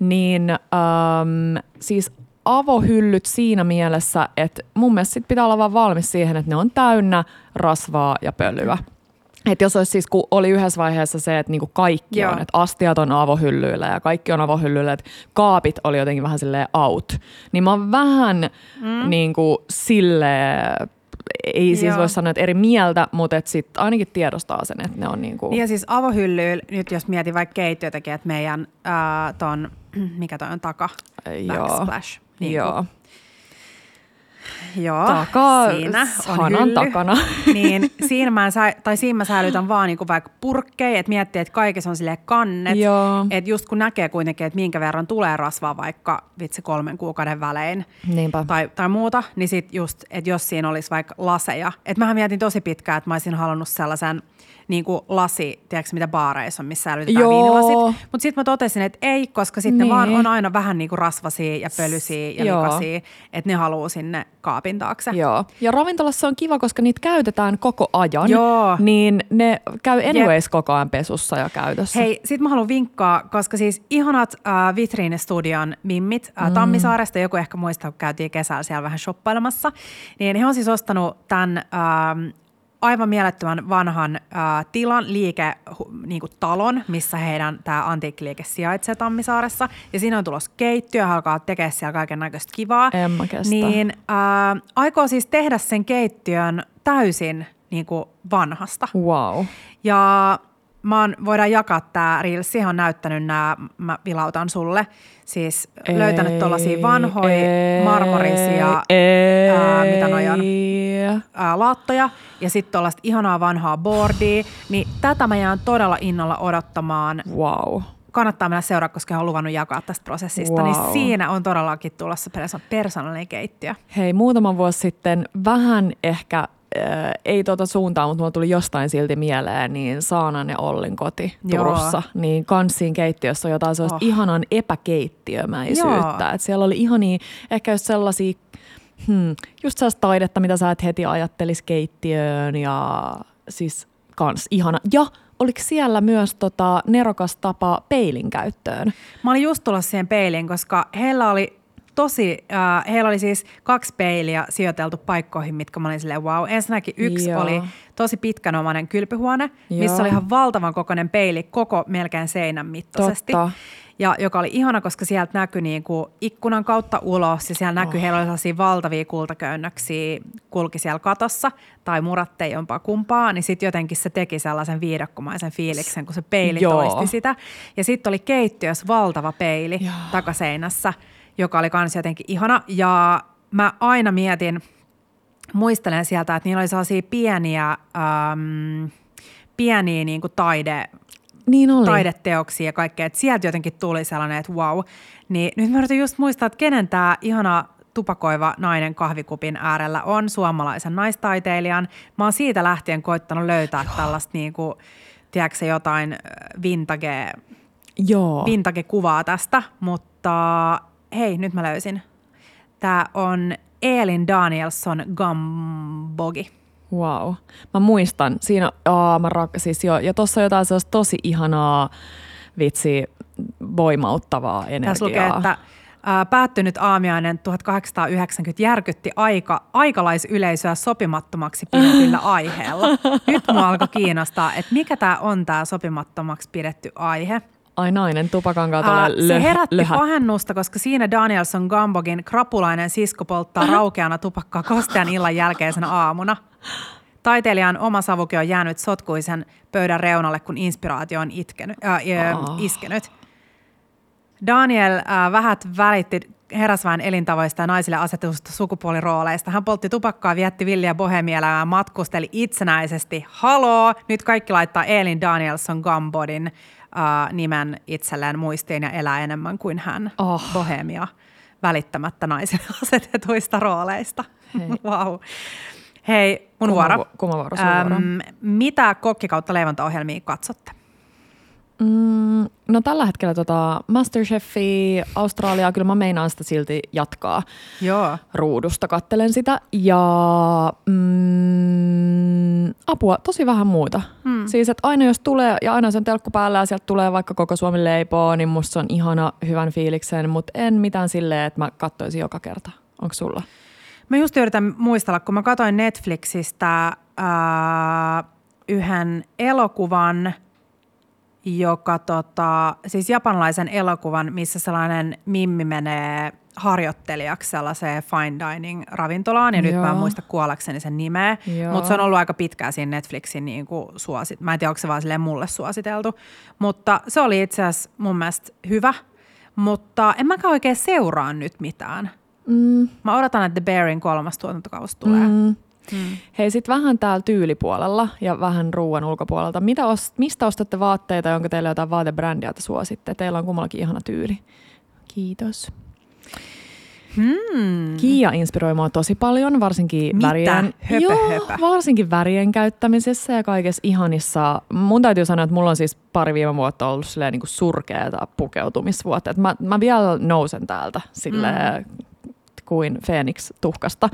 niin äm, siis avohyllyt siinä mielessä, että mun mielestä sit pitää olla vaan valmis siihen, että ne on täynnä rasvaa ja pölyä. Että jos olisi siis, kun oli yhdessä vaiheessa se, että niinku kaikki Joo. on, että astiat on avohyllyillä ja kaikki on avohyllyillä, että kaapit oli jotenkin vähän silleen out, niin mä oon vähän mm. niinku sille ei siis voi sanoa, että eri mieltä, mutta et sit ainakin tiedostaa sen, että ne on niinku... Niin ja siis avohyllyillä, nyt jos mietin vaikka keittiötäkin, että meidän äh, ton, <clears throat> mikä toi on taka, Joo. backsplash, niin Joo. Joo, Takaa, siinä on hylly. takana. <laughs> Niin siinä mä, sä, tai siinä mä säilytän <gasps> vaan niinku vaikka purkkeja, että miettii, että kaikessa on sille kannet. Että just kun näkee kuitenkin, että minkä verran tulee rasvaa vaikka vitsi kolmen kuukauden välein Niinpä. Tai, tai muuta, niin sit just, että jos siinä olisi vaikka laseja. Että mähän mietin tosi pitkään, että mä olisin halunnut sellaisen – niin kuin lasi, tiedätkö mitä baareissa on, missä säilytetään Joo. viinilasit. Mutta sitten mä totesin, että ei, koska sitten niin. vaan on aina vähän niin kuin rasvasia ja pölysiä ja Joo. likasia, että ne haluaa sinne kaapin taakse. Joo. Ja ravintolassa on kiva, koska niitä käytetään koko ajan. Joo. Niin ne käy anyways Jep. koko ajan pesussa ja käytössä. Hei, sit mä haluan vinkkaa, koska siis ihanat äh, Vitriine Studion mimmit äh, mm. Tammisaaresta, joku ehkä muistaa, kun käytiin kesällä siellä vähän shoppailemassa, niin he on siis ostanut tämän äh, aivan mielettömän vanhan äh, tilan, liike, niin kuin talon, missä heidän tämä antiikkiliike sijaitsee Tammisaaressa. Ja siinä on tulossa keittiö, alkaa tekemään siellä kaiken näköistä kivaa. En mä kestä. Niin äh, aikoo siis tehdä sen keittiön täysin niin kuin vanhasta. Wow. Ja mä oon, voidaan jakaa tämä Reels, on näyttänyt nämä, mä vilautan sulle. Siis ei, löytänyt tuollaisia vanhoja marmorisia, ei, ää, mitä noi on, ää, laattoja ja sitten tuollaista ihanaa vanhaa boardia. Niin tätä mä jään todella innolla odottamaan. Wow kannattaa mennä seuraa, koska hän on luvannut jakaa tästä prosessista. Niin wow. Niin siinä on todellakin tulossa persoonallinen keittiö. Hei, muutama vuosi sitten vähän ehkä äh, ei tuota suuntaa, mutta mulla tuli jostain silti mieleen, niin Saanan ja Ollin koti Turussa. Joo. Niin kanssiin keittiössä on jotain sellaista oh. ihanan epäkeittiömäisyyttä. Että siellä oli ihania, ehkä just sellaisia, hmm, just sellaista taidetta, mitä sä et heti ajattelisi keittiöön ja siis kans ihana. Ja oliko siellä myös tota nerokas tapa peilin käyttöön? Mä olin just tulossa siihen peiliin, koska heillä oli tosi, äh, heillä oli siis kaksi peiliä sijoiteltu paikkoihin, mitkä mä olin silleen wow. Ensinnäkin yksi Joo. oli tosi pitkänomainen kylpyhuone, Joo. missä oli ihan valtavan kokoinen peili koko melkein seinän mittaisesti. Totta. Ja joka oli ihana, koska sieltä näkyi niin kuin ikkunan kautta ulos ja siellä näkyi, oh. heillä oli sellaisia valtavia kultaköynnöksiä kulki siellä katossa tai murattei jompaa kumpaa, niin sitten jotenkin se teki sellaisen viidakkomaisen fiiliksen, kun se peili Joo. toisti sitä. Ja sitten oli keittiössä valtava peili Joo. takaseinässä – joka oli kans jotenkin ihana. Ja mä aina mietin, muistelen sieltä, että niillä oli sellaisia pieniä, äm, pieniä niin kuin taide, niin oli. taideteoksia ja kaikkea. Että sieltä jotenkin tuli sellainen, että wow. Niin nyt mä yritän just muistaa, että kenen tämä ihana tupakoiva nainen kahvikupin äärellä on suomalaisen naistaiteilijan. Mä oon siitä lähtien koittanut löytää Joo. tällaista niin kuin, tiedätkö jotain vintage, Joo. vintage-kuvaa tästä, mutta hei, nyt mä löysin. Tämä on Elin Danielson Gambogi. Wow. Mä muistan, siinä, aa, mä rak, siis jo, ja tuossa on jotain sellaista tosi ihanaa, vitsi, voimauttavaa energiaa. Tässä lukee, että päättynyt aamiainen 1890 järkytti aika, aikalaisyleisöä sopimattomaksi pidetyllä <laughs> aiheella. Nyt mua alkoi kiinnostaa, että mikä tämä on tämä sopimattomaksi pidetty aihe – Ai nainen tupakan kautta uh, Se herätti löhä. pahennusta, koska siinä Danielson Gambogin krapulainen sisko polttaa raukeana tupakkaa kostean illan jälkeisenä aamuna. Taiteilijan oma savuke on jäänyt sotkuisen pöydän reunalle, kun inspiraatio on itkenyt, äh, oh. iskenyt. Daniel äh, vähät välitti herrasväen elintavoista ja naisille asetusta sukupuolirooleista. Hän poltti tupakkaa, vietti villiä bohemielämää, matkusteli itsenäisesti. Haloo! Nyt kaikki laittaa Elin Danielson Gambodin uh, nimen itselleen muistiin ja elää enemmän kuin hän. Oh. Bohemia välittämättä naisen <laughs> asetetuista rooleista. Hei. <laughs> wow. Hei, mun Kuma, vuoro. Kuma vuoro, ähm, mitä kokki kautta leivontaohjelmia katsotte? Mm, no tällä hetkellä tota Masterchefi Australiaa, kyllä mä meinaan sitä silti jatkaa. Joo. Ruudusta kattelen sitä ja mm, apua, tosi vähän muuta. Hmm. Siis että aina jos tulee ja aina sen telkku päällä ja sieltä tulee vaikka koko Suomi leipoo, niin musta se on ihana hyvän fiiliksen, mutta en mitään silleen, että mä katsoisin joka kerta. Onko sulla? Mä just yritän muistella, kun mä katsoin Netflixistä ää, yhden elokuvan – joka tota, siis japanlaisen elokuvan, missä sellainen mimmi menee harjoittelijaksi sellaiseen fine dining ravintolaan, ja Joo. nyt mä en muista kuollakseni sen nimeä, mutta se on ollut aika pitkään siinä Netflixin niin kuin suosit. Mä en tiedä, onko se vaan mulle suositeltu, mutta se oli itse asiassa mun mielestä hyvä, mutta en mäkään oikein seuraa nyt mitään. Mm. Mä odotan, että The Bearin kolmas tuotantokausi tulee. Mm. Hmm. Hei, sitten vähän täällä tyylipuolella ja vähän ruoan ulkopuolelta. Mitä ost, mistä ostatte vaatteita, onko teillä jotain vaatebrändiä, jota suositte? Teillä on kummallakin ihana tyyli. Kiitos. Hmm. Kiia inspiroi mua tosi paljon, varsinkin Mitä? värien, höpö, joo, höpö. varsinkin värien käyttämisessä ja kaikessa ihanissa. Mun täytyy sanoa, että mulla on siis pari viime vuotta ollut silleen niin surkeata pukeutumisvuotta. Mä, mä vielä nousen täältä silleen mm kuin Phoenix tuhkasta.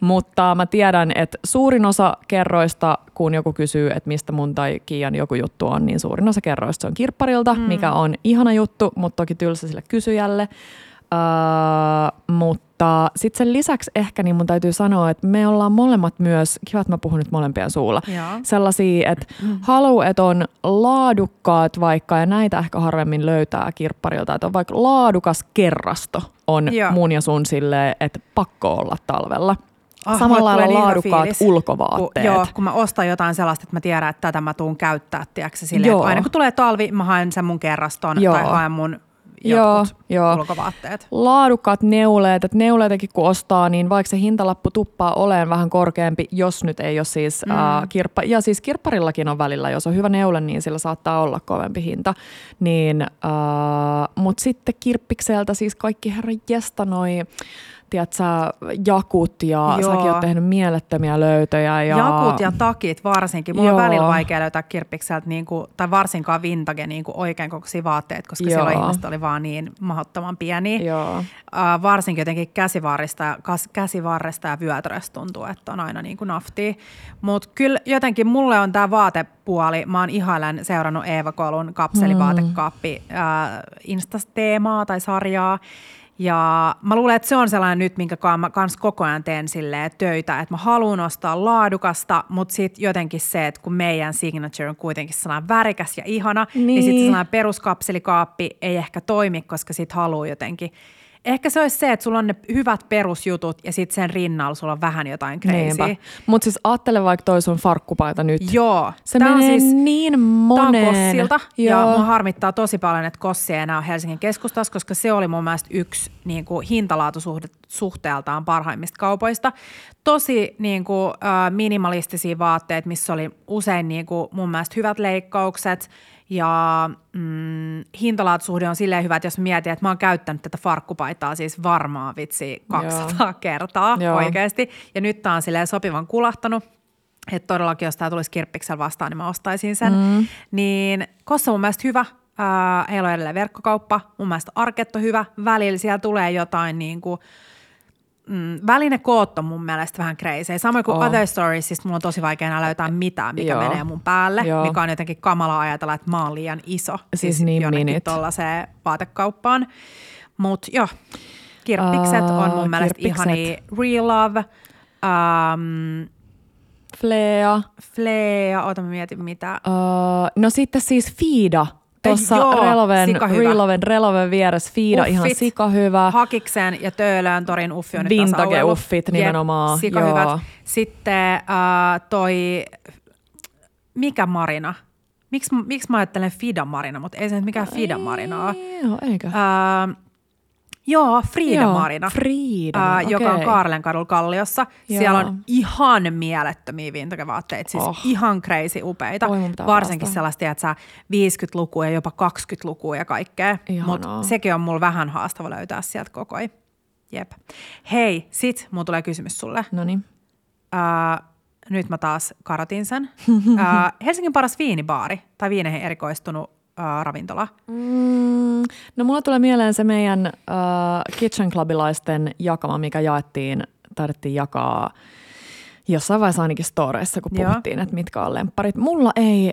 Mutta mä tiedän, että suurin osa kerroista, kun joku kysyy, että mistä mun tai Kiian joku juttu on, niin suurin osa kerroista on kirpparilta, mm. mikä on ihana juttu, mutta toki tylsä sille kysyjälle. Uh, mutta sitten sen lisäksi ehkä niin mun täytyy sanoa, että me ollaan molemmat myös, kiva, että mä puhun nyt molempien suulla, Joo. sellaisia, että mm. halu, että on laadukkaat vaikka, ja näitä ehkä harvemmin löytää kirpparilta, että on vaikka laadukas kerrasto on Joo. mun ja sun silleen, että pakko olla talvella. Oh, Samalla lailla laadukkaat fiilis. ulkovaatteet. Ku, joo, kun mä ostan jotain sellaista, että mä tiedän, että tätä mä tuun käyttää, tiedätkö, silleen, joo. aina kun tulee talvi, mä haen sen mun kerraston joo. tai haen mun joo, joo. ulkovaatteet. Laadukkaat neuleet, että neuleitakin kun ostaa, niin vaikka se hintalappu tuppaa oleen vähän korkeampi, jos nyt ei ole siis mm. äh, kirppa, ja siis kirpparillakin on välillä, jos on hyvä neule, niin sillä saattaa olla kovempi hinta, niin, äh, mutta sitten kirppikseltä siis kaikki herran jesta noi tiedät sä, jakut ja Joo. säkin oot tehnyt mielettömiä löytöjä. Ja... Jakut ja takit varsinkin. Mulla on Joo. välillä vaikea löytää kirppikseltä, niinku, tai varsinkaan vintage niinku oikein kokoisia vaatteet, koska Joo. silloin ihmiset oli vaan niin mahdottoman pieniä. Joo. Uh, varsinkin jotenkin käsivarresta, ja- kas, käsivarresta ja vyötäröstä tuntuu, että on aina niin kuin naftia. Mutta kyllä jotenkin mulle on tämä vaatepuoli, mä oon ihailen seurannut Eeva Kolun kapselivaatekaappi mm. uh, Instas-teemaa tai sarjaa. Ja mä luulen, että se on sellainen nyt, minkä mä kans koko ajan teen silleen töitä, että mä haluan ostaa laadukasta, mutta sitten jotenkin se, että kun meidän signature on kuitenkin sellainen värikäs ja ihana, niin, niin sitten sellainen peruskapselikaappi ei ehkä toimi, koska sit haluaa jotenkin. Ehkä se olisi se, että sulla on ne hyvät perusjutut ja sitten sen rinnalla sulla on vähän jotain crazy. Mutta siis ajattele vaikka toi sun farkkupaita nyt. Joo. Se Tää menee on siis, niin Tää on moneen. Kossilta ja Joo. mua harmittaa tosi paljon, että Kossi ei enää ole Helsingin keskustassa, koska se oli mun mielestä yksi niin kuin hintalaatusuhteeltaan parhaimmista kaupoista. Tosi niin kuin, äh, minimalistisia vaatteet, missä oli usein niin kuin, mun mielestä hyvät leikkaukset ja mm, hintalaatusuhde on silleen hyvä, että jos mietin, että mä oon käyttänyt tätä farkkupaitaa siis varmaan vitsi 200 Joo. kertaa Joo. oikeasti. Ja nyt tää on silleen sopivan kulahtanut että todellakin jos tämä tulisi kirppiksellä vastaan, niin mä ostaisin sen. Mm. Niin Kossa on mun mielestä hyvä. Heillä on edelleen verkkokauppa. Mun mielestä Arket on hyvä. Välillä siellä tulee jotain niin kuin, mm, välinekoot on mun mielestä vähän crazy. Samoin kuin On. Other Storiesista mulla on tosi vaikea enää löytää mitään, mikä Joo. menee mun päälle, Joo. mikä on jotenkin kamala ajatella, että mä oon liian iso. Siis niin jonnekin tollaiseen vaatekauppaan. Mutta joo, kirppikset on Aa, mun mielestä ihania. Real Love, um, Flea. Flea, oota mä mietin mitä. Uh, no sitten siis Fiida. Tuossa joo, Reloven. Reloven, Reloven vieressä Fiida ihan Uffit. sika hyvä. Hakiksen ja Töölön torin uffi on Vintage uffit Jep, nimenomaan, Sika joo. hyvät. Sitten äh, toi, mikä Marina? Miksi miksi mä ajattelen Fida Marina, mutta ei se nyt mikään Fida Marina ole. Joo, eikö? Äh, joo, Frida Joo, Marina. Frida, äh, joka on okei. Kaarlenkadulla Kalliossa. Joo. Siellä on ihan mielettömiä vintage-vaatteita, siis Oh. ihan crazy upeita. Oi, Varsinkin päästä. sellaista, että sä 50-lukua ja jopa 20-lukua ja kaikkea. Mutta sekin on mulla vähän haastava löytää sieltä koko ajan. Jep. Hei, sit mulla tulee kysymys sulle. No niin. Uh, nyt mä taas karotin sen. <laughs> Uh, Helsingin paras viinibaari tai viineihin erikoistunut uh, ravintola. Mm, no mulla tulee mieleen se meidän uh, Kitchen Clubilaisten jakama, mikä jaettiin, taidettiin jakaa jossain vaiheessa ainakin storeissa, kun Joo. puhuttiin, että mitkä on lempparit. Mulla ei,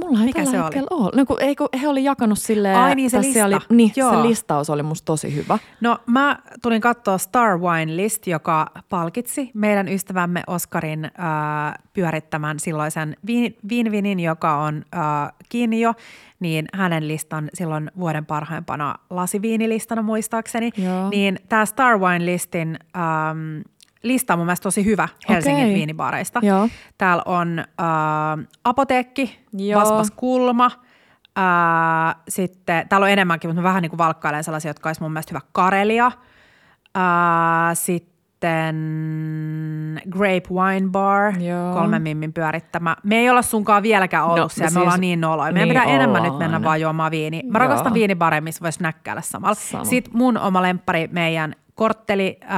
mulla ei Mikä tällä se oli? hetkellä ole. No kun, ei, kun he oli jakanut silleen, Ai niin, se lista. Oli, niin, Joo. se listaus oli musta tosi hyvä. No mä tulin katsoa Star Wine List, joka palkitsi meidän ystävämme Oskarin äh, pyörittämän silloisen Vinvinin, joka on äh, kiinni jo, niin hänen listan silloin vuoden parhaimpana lasiviinilistana muistaakseni. Joo. Niin tämä Star Wine Listin ähm, lista on mun mielestä tosi hyvä Helsingin Okei. viinibaareista. Joo. Täällä on äh, apoteekki, Joo. Vaspas Kulma, Ää, sitten, täällä on enemmänkin, mutta mä vähän niin kuin valkkailen sellaisia, jotka olisi mun mielestä hyvä Karelia. Ää, sitten Grape Wine Bar, Joo. kolmen mimmin pyörittämä. Me ei olla sunkaan vieläkään ollut No, siellä, me siis- ollaan niin noloja. Meidän niin pitää enemmän nyt ollaan. mennä vaan juomaan viini. Mä Joo. rakastan viinibareja, missä voisi näkkäillä samalla. Sama. Sitten mun oma lemppari meidän kortteli äh,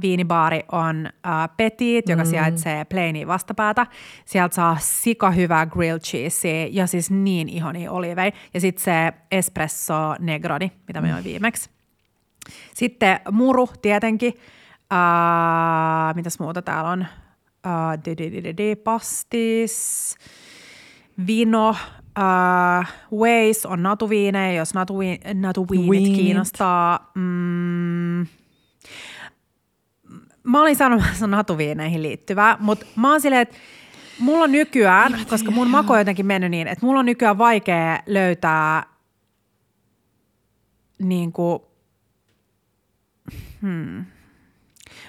viinibaari on äh, Petit, joka mm. sijaitsee Plainin vastapäätä. Sieltä saa sika hyvää grilled cheesea ja siis niin ihania olivei. Ja sitten se espresso negroni, mitä me join viimeksi. Sitten muru tietenkin. Äh, mitäs muuta täällä on? Äh, pastis, vino, äh, Waze on natuviinejä, jos natuvi, natuviinit Viinit. kiinnostaa. Mm, mä olin sanomassa <laughs> natuviineihin liittyvää, mutta mä oon silleen, että mulla on nykyään, koska mun maku on jotenkin mennyt niin, että mulla on nykyään vaikea löytää niin kuin, hmm.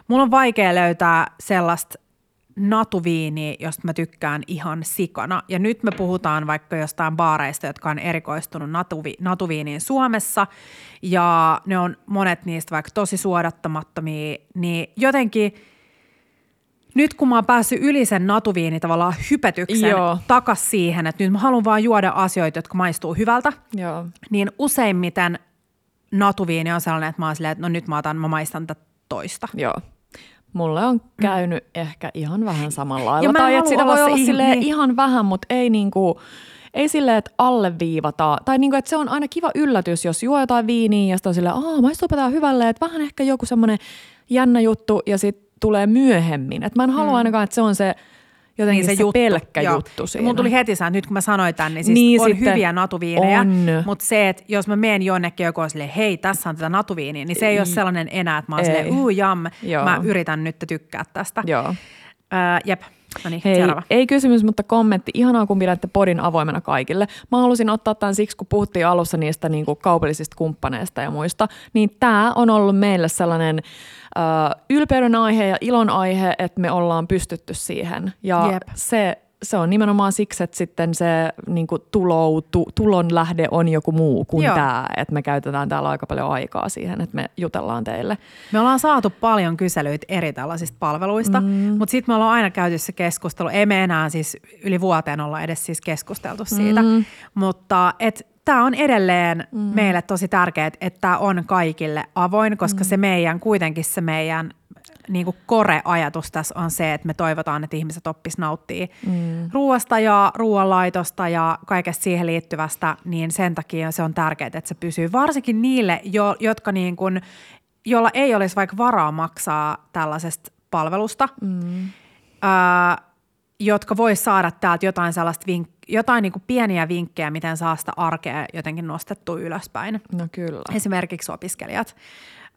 Mulla on vaikea löytää sellaista natuviiniä, josta mä tykkään ihan sikana. Ja nyt me puhutaan vaikka jostain baareista, jotka on erikoistunut natuvi, natuviiniin Suomessa. Ja ne on monet niistä vaikka tosi suodattamattomia. Niin jotenkin nyt kun mä oon päässyt yli sen natuviini tavallaan hypetyksen Joo. takas siihen, että nyt mä haluan vaan juoda asioita, jotka maistuu hyvältä, Joo. niin useimmiten natuviini on sellainen, että mä oon silleen, että no nyt mä otan, mä maistan tätä toista. Joo. Mulle on käynyt mm. ehkä ihan vähän samalla lailla. mä Tai että sitä voi olla silleen niin. ihan vähän, mutta ei niinku, ei silleen, että alleviivata. Tai niinku, että se on aina kiva yllätys, jos juo jotain viiniä ja sitten on silleen, aah, maistuupa tää hyvälle. Että vähän ehkä joku semmoinen jännä juttu ja sitten tulee myöhemmin. Että mä en halua Mm. ainakaan, että se on se jotenkin se, se pelkkä Joo. juttu siinä. Mun tuli heti sään, nyt kun mä sanoin tämän, niin siis Niin, on sitten hyviä natuviinejä, on. mutta se, että jos mä menen jonnekin joku on silleen, hei, tässä on tätä natuviiniä, niin se ei ole sellainen enää, että mä oon Ei. silleen, uu jam, Joo. mä yritän nyt tykkää tästä. Joo. Öö, jep, no niin, Hei, seuraava. ei kysymys, mutta kommentti. Ihanaa, kun pidätte podin avoimena kaikille. Mä halusin ottaa tämän siksi, kun puhuttiin alussa niistä niin kuin kaupallisista kumppaneista ja muista. Niin tämä on ollut meille sellainen ylpeyden aihe ja ilon aihe, että me ollaan pystytty siihen. Ja Jep. se, se on nimenomaan siksi, että sitten se niin kuin tuloutu, tulon lähde on joku muu kuin Joo. tämä. Että me käytetään täällä aika paljon aikaa siihen, että me jutellaan teille. Me ollaan saatu paljon kyselyitä eri tällaisista palveluista, mm. mutta sitten me ollaan aina käyty se keskustelu. Ei me enää siis yli vuoteen olla edes siis keskusteltu siitä, mm. mutta et tämä on edelleen mm. meille tosi tärkeää, että tämä on kaikille avoin, koska mm. se meidän, kuitenkin se meidän niin kuin kore-ajatus tässä on se, että me toivotaan, että ihmiset oppis nauttii mm. ruoasta ja ruoanlaitosta ja kaikesta siihen liittyvästä, niin sen takia se on tärkeää, että se pysyy. Varsinkin niille, jo, jotka niin kuin, jolla ei olisi vaikka varaa maksaa tällaisesta palvelusta, mm. ää, jotka vois saada täältä jotain sellaista vink- jotain niin kuin pieniä vinkkejä, miten saa sitä arkea jotenkin nostettua ylöspäin No kyllä. esimerkiksi opiskelijat.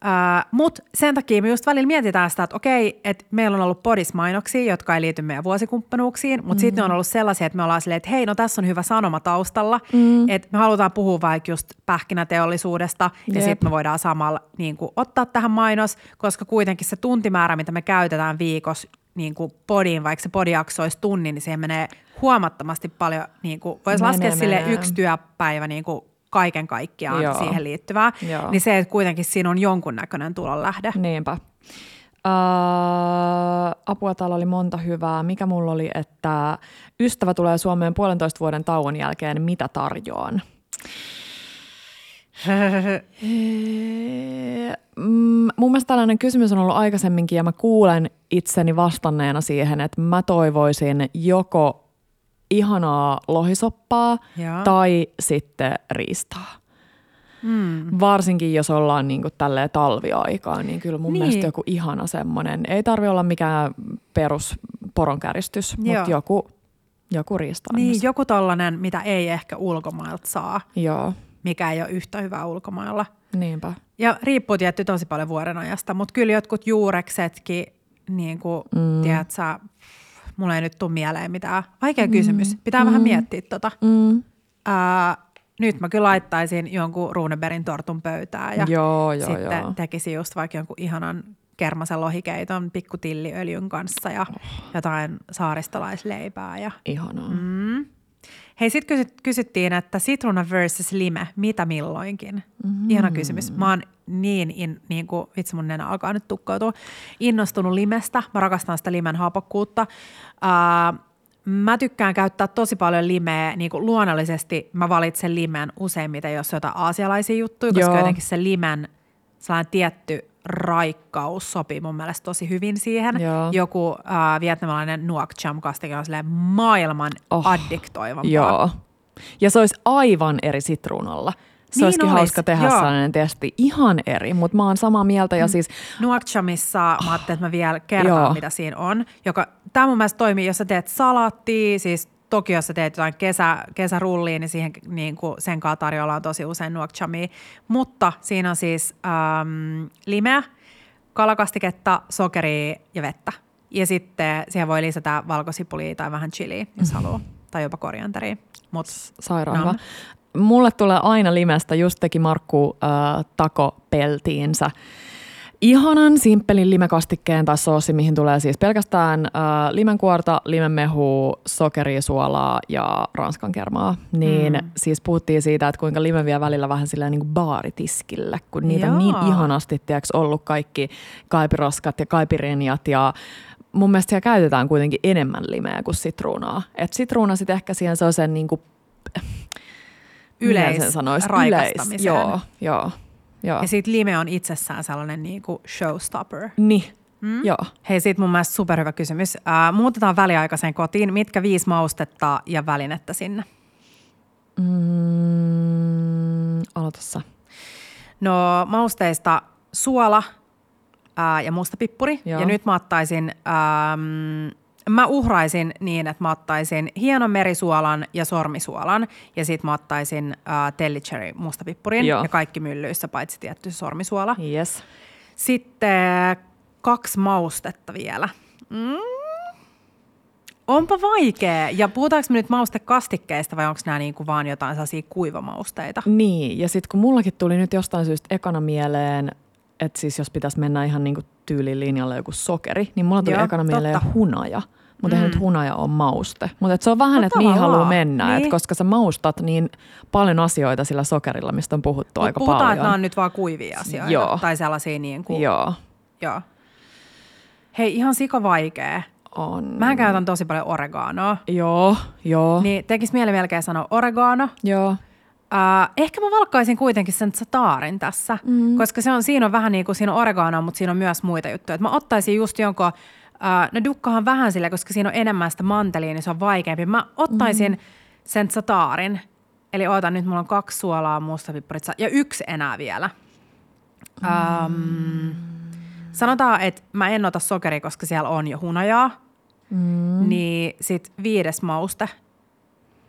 Uh, Mutta sen takia me just välillä mietitään sitä, että okei, että meillä on ollut podismainoksia, jotka ei liity meidän vuosikumppanuuksiin, mutta mm. sitten on ollut sellaisia, että me ollaan silleen, että hei, no tässä on hyvä sanoma taustalla, mm. että me halutaan puhua vaikka just pähkinäteollisuudesta ja Jep. sitten me voidaan samalla niin kuin, ottaa tähän mainos, koska kuitenkin se tuntimäärä, mitä me käytetään viikossa niin kuin podiin, vaikka se podijakso olisi tunnin, niin siihen menee huomattavasti paljon, niin kuin, voisi Menee, laskea sille menee. yksi työpäivä niin kuin kaiken kaikkiaan Joo. siihen liittyvää, Joo. niin se, että kuitenkin siinä on jonkunnäköinen tulonlähde. Niinpä. Öö, apua täällä oli monta hyvää. Mikä mulla oli, että ystävä tulee Suomeen puolentoista vuoden tauon jälkeen, mitä tarjoan? Mm, mun mielestä tällainen kysymys on ollut aikaisemminkin ja mä kuulen itseni vastanneena siihen, että mä toivoisin joko ihanaa lohisoppaa Joo. tai sitten riistaa. Mm. Varsinkin jos ollaan niin tälleen talviaikaa, niin kyllä mun Niin. mielestä joku ihana semmoinen, ei tarvi olla mikään perus poronkäristys, Joo. mutta joku, joku riista Niin, joku tollanen, mitä ei ehkä ulkomailta saa, Joo, mikä ei ole yhtä hyvää ulkomailla. niinpä. Ja riippuu tietty tosi paljon vuoden ajasta, mutta kyllä jotkut juureksetkin, niin kuin, mm. tiedät sä, mulla ei nyt tule mieleen mitään. Vaikea mm. kysymys. Pitää mm. vähän miettiä tota. Mm. Ää, nyt mä kyllä laittaisin jonkun Runebergin tortun pöytään ja Joo, joo, sitten joo. tekisin just vaikka jonkun ihanan kermasen lohikeiton pikkutilliöljyn kanssa ja Oh. jotain saaristolaisleipää. Ja. Ihanaa. Mm. Hei, sitten kysyt, kysyttiin, että sitruna versus lime, mitä milloinkin? Mm. Ihana kysymys. Mä oon niin, in, niin kuin, vitsi mun nenä alkaa nyt tukkeutua, innostunut limestä. Mä rakastan sitä limen hapokkuutta. Uh, mä tykkään käyttää tosi paljon limeä, niin kuin luonnollisesti mä valitsen limen useimmiten, jos on jotain aasialaisia juttuja, koska Joo. jotenkin se limen sellainen tietty raikkaus sopii mun mielestä tosi hyvin siihen. Joo. Joku äh, vietnamilainen nuoc cham kastike on maailman oh, addiktoivampaa. Joo. Ja se olisi aivan eri sitruunalla. Se Niin olisikin olis, hauska tehdä joo. sellainen testi. Ihan eri, mutta mä oon samaa mieltä. Ja siis, Nuoc chamissa mä ajattelin, että mä vielä kertaan, Joo. mitä siinä on. Joka, tämä mun mielestä toimii, jos sä teet salaattia, siis toki jos sä teet jotain kesä, kesärulliin, niin, siihen, niin kuin sen kanssa tarjolla on tosi usein nuoc chamia. Mutta siinä on siis äm, limeä, kalakastiketta, sokeria ja vettä. Ja sitten siihen voi lisätä valkosipulia tai vähän chiliä, jos haluaa. Tai jopa korianteria. Mut, sairaan No. Mulle tulee aina limestä, just teki Markku äh, takopeltiinsä. Ihanan simppelin limekastikkeen tai soosi, mihin tulee siis pelkästään äh, limenkuorta, limenmehu, sokeria, suolaa ja ranskan kermaa. Niin Mm. siis puhuttiin siitä, että kuinka lime vie välillä vähän silleen niin kuin baaritiskille, kun niitä on Joo. niin ihanasti tiiäks, ollut kaikki kaipiroskat ja kaipirinjat ja mun mielestä siellä käytetään kuitenkin enemmän limeä kuin sitruunaa. Et sitruuna sitten ehkä siihen se on sen niin kuin, Yleis- sanoisi, raikastamiseen. Joo, joo. Joo. Ja sit lime on itsessään sellainen niin kuin showstopper. Niin, mm. joo. Hei, sit mun mielestä superhyvä kysymys. Ää, muutetaan väliaikaiseen kotiin. Mitkä viisi maustetta ja välinettä sinne? Mm, aloita sä. No mausteista suola ää, ja mustapippuri. Joo. Ja nyt mä ottaisin, äm, mä uhraisin niin, että mä ottaisin hienon merisuolan ja sormisuolan. Ja sit mä ottaisin ää, tellicherry mustapippurin Joo. ja kaikki myllyissä, paitsi tietty sormisuola. Yes. Sitten kaksi maustetta vielä. Mm. Onpa vaikea. Ja puhutaanko me nyt maustekastikkeista vai onko nämä niinku vaan jotain sellaisia kuivamausteita? Niin, ja sitten kun mullakin tuli nyt jostain syystä ekana mieleen, että siis jos pitäisi mennä ihan niinku tyylin linjalle joku sokeri, niin mulla tuli Joo, ekana mieleen totta. hunaja. Mutta mm. Nyt hunaja on mauste. Mutta se on vähän, No että mihin haluaa mennä. niin. Et koska sä maustat niin paljon asioita sillä sokerilla, mistä on puhuttu Mut aika puhutaan, paljon. että nämä on nyt vaan kuivia asioita. Joo. Tai sellaisia niin kuin, Joo, joo. Hei, ihan sika vaikea. on. Mähän käytän tosi paljon oreganoa. Joo, joo, Niin tekis mieli melkein sanoa oregano. joo. Uh, ehkä mä valkkaisin kuitenkin sen sataarin tässä, mm. koska se on, siinä on vähän niin kuin siinä on oreganoa, mutta siinä on myös muita juttuja. Et mä ottaisin just jonkun, uh, no dukkahan vähän sille, koska siinä on enemmän sitä mantelia, niin se on vaikeampi. Mä ottaisin mm. sen sataarin, eli ootan nyt, mulla on kaksi suolaa, mustapippurit sa- ja yksi enää vielä. Um, sanotaan, että mä en ota sokeri, koska siellä on jo hunajaa, mm. niin sit viides mauste.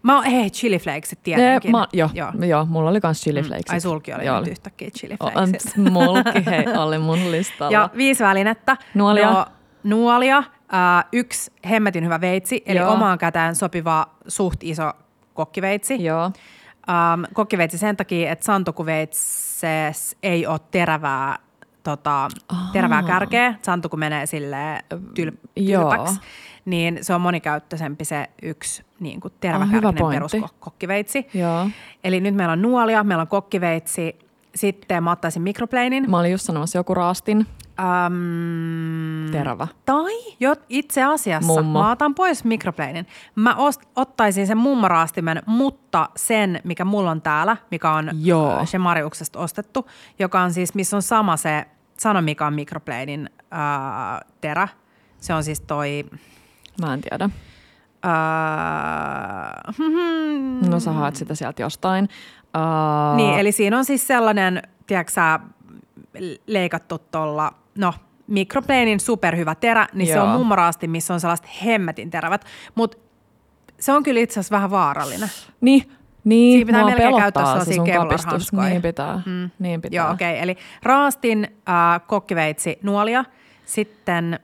Mä oon, hei, chili flakesit tietenkin. Ne, ma, joo, Joo. joo. mulla oli kans chili flakes. Ai sulki oli joo, nyt yhtäkkiä chili On, flakes. mulki, hei, oli mun listalla. Ja viisi välinettä. Nuolia. No, nuolia, äh, yksi hemmetin hyvä veitsi, eli Joo. omaan käteen sopiva suht iso kokkiveitsi. Joo, Ähm, kokkiveitsi sen takia, että santukuveitses ei ole terävää, tota, terävää kärkeä. Santuku menee sille tyl, Joo. tylpäksi. Niin se on monikäyttöisempi se yksi niin kuin Ah, teräväkärkinen pointti. peruskokkiveitsi. joo. Eli nyt meillä on nuolia, meillä on kokkiveitsi, sitten mä ottaisin mikroplanin. Mä olin just sanomassa joku raastin, Ähm, terävä. tai jo, itse asiassa Mummo. mä otan pois mikroplanin. Mä ost, ottaisin sen mummoraastimen, mutta sen, mikä mulla on täällä, mikä on Joo. äh, Shemariuksesta ostettu, joka on siis, missä on sama se, sano mikä on mikroplanin äh, terä. Se on siis toi, Mä en tiedä. äh, <laughs> No sä haet sitä sieltä jostain. Uh, Niin, eli siinä on siis sellainen, tiedätkö sä, leikattu tuolla, no mikroplanin superhyvä terä, niin se on Joo. mummoraasti, missä on sellaiset hemmetin terävät. Mutta se on kyllä itse asiassa vähän vaarallinen. Niin, niin Siinä pitää melkein käyttää se sellaisia kapistus. Kevlar-hanskoja. Niin pitää, mm. niin pitää. Joo, okei. Okay. Eli raastin, äh, kokkiveitsi, nuolia. Sitten,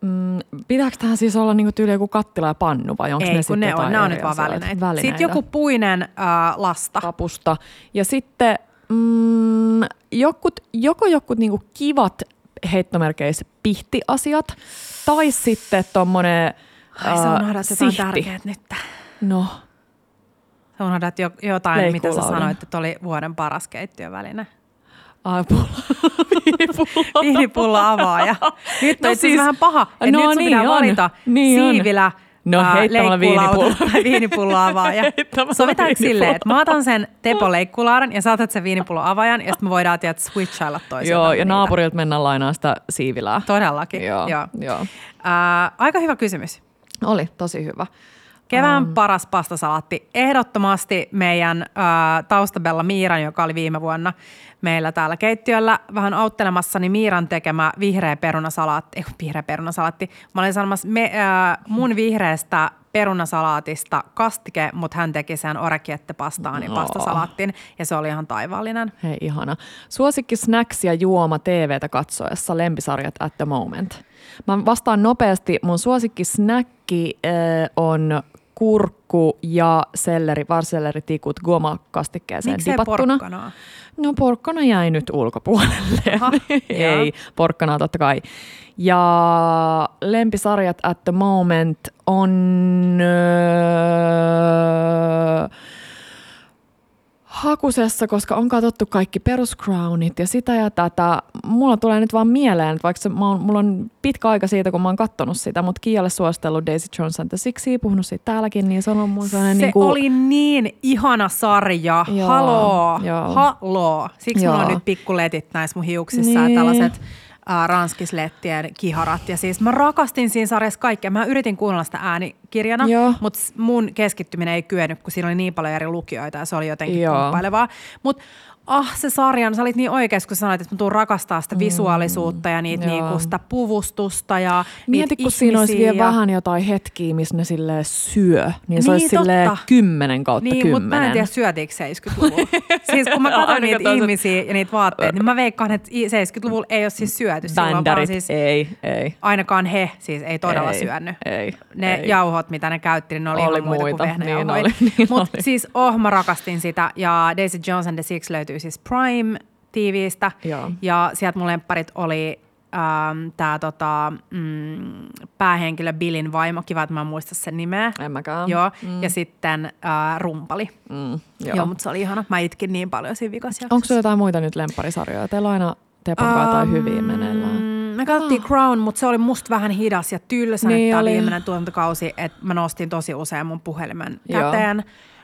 Mm, pitääkö tähän siis olla niinku tyyli joku kattila ja pannu vai onko ne kun sitten ne on, ne on nyt vaan välineitä. välineitä. Sitten joku puinen äh, lasta. kapusta. Ja sitten mm, jokut, joko jokut niinku kivat heittomerkeissä pihtiasiat tai sitten tommonen Ai sä ää, unohdat jotain tärkeät nyt. No, Sä unohdat jo, jotain, mitä sä sanoit, että oli vuoden paras keittiöväline. Ai pulla. <laughs> Viinipullo. Viinipullo avaaja. Nyt on No no, siis vähän paha, että no nyt sun niin pitää on. valita Niin on. siivilä, No, ää, heittämällä <laughs> tai viinipullo avaaja. Sovitaanko silleen, että mä otan sen Tepo leikkulaaran ja saatat sen viinipullo avaajan ja sitten me voidaan tiedät, switchailla toisiaan. Joo, ja naapurilta mennään lainaa sitä siivilää. Todellakin, Joo, joo. joo. Ää, aika hyvä kysymys. Oli tosi hyvä. Kevään um. paras pastasalaatti. Ehdottomasti meidän ää, taustabella Miiran, joka oli viime vuonna meillä täällä keittiöllä vähän auttelemassa, niin Miiran tekemä vihreä perunasalaatti, ei vihreä perunasalaatti. Mä olin sanomassa me, ää, mun vihreästä perunasalaatista kastike, mutta hän teki sen orekiette pastaan ja No. pastasalaattin ja se oli ihan taivaallinen. Hei, ihana. Suosikki snacks ja juoma TVtä katsoessa, lempisarjat at the moment. Mä vastaan nopeasti. Mun suosikki snacki äh, on kurkku ja selleri, varseleritikut goma-kastikkeeseen Miksei dipattuna. porkkanaa? No porkkana jäi nyt ulkopuolelle. Aha, <laughs> Ei, porkkanaa totta kai. Ja lempisarjat at the moment on... Öö, hakusessa, koska on katsottu kaikki peruscrownit ja sitä ja tätä. Mulla tulee nyt vaan mieleen, että vaikka mä oon, mulla on pitkä aika siitä, kun mä oon kattonut sitä, mutta Kialle suositellut Daisy Jones and the Sixia, puhunut siitä täälläkin, niin se on mun sellainen Se niin kuin, oli niin ihana sarja. Joo, Haloo. joo. Haloo. Siksi mulla on Joo. nyt pikkuletit näissä mun hiuksissa ja Niin. tällaiset ranskislettien kiharat. Ja siis mä rakastin siinä sarjassa kaikkea. Mä yritin kuunnella sitä äänikirjana, mutta mun keskittyminen ei kyennyt, kun siinä oli niin paljon eri lukijoita ja se oli jotenkin Joo. Mutta ah se sarjan, sä olit niin oikeassa, kun sanoit, että mä tuun rakastaa sitä visuaalisuutta ja niitä Mm. Niinku sitä puvustusta ja Mieti, kun siinä olisi vielä ja... vähän jotain hetkiä, missä ne silleen syö, niin, Niin, se olisi silleen totta. 10 kautta Niin, mutta mä en 10. tiedä syötiinkö 70-luvulla. <laughs> siis kun mä katson niitä ihmisiä ja niitä vaatteita, niin mä veikkaan, että i- 70-luvulla ei ole siis syöty. Bändärit, siis ei, ei. ainakaan he siis ei todella ei, syönyt. Ei, Ne ei. jauhot, mitä ne käytti, niin ne oli, Oli ihan muita, muita, kuin niin vehnäjauhoja. oli, <laughs> niin Mutta siis oh, mä rakastin sitä. Ja Daisy Jones and the Six löytyy siis Prime TVstä. Joo. Ja sieltä mun lempparit oli ähm, tämä tota, mm, päähenkilö Billin vaimo. Kiva, että mä en muista sen nimeä. En mäkään. Joo. Mm. Ja sitten äh, rumpali. Mm, Joo, joo. mutta se oli ihana. Mä itkin niin paljon siinä vikas Onko sulla jotain muita nyt lempparisarjoja? Teillä on aina Tepan um, tai hyviä meneillään. Mm, Me katsottiin Crown, mutta se oli musta vähän hidas ja tylsä Niin tämä viimeinen tuotantokausi, että mä nostin tosi usein mun puhelimen Joo.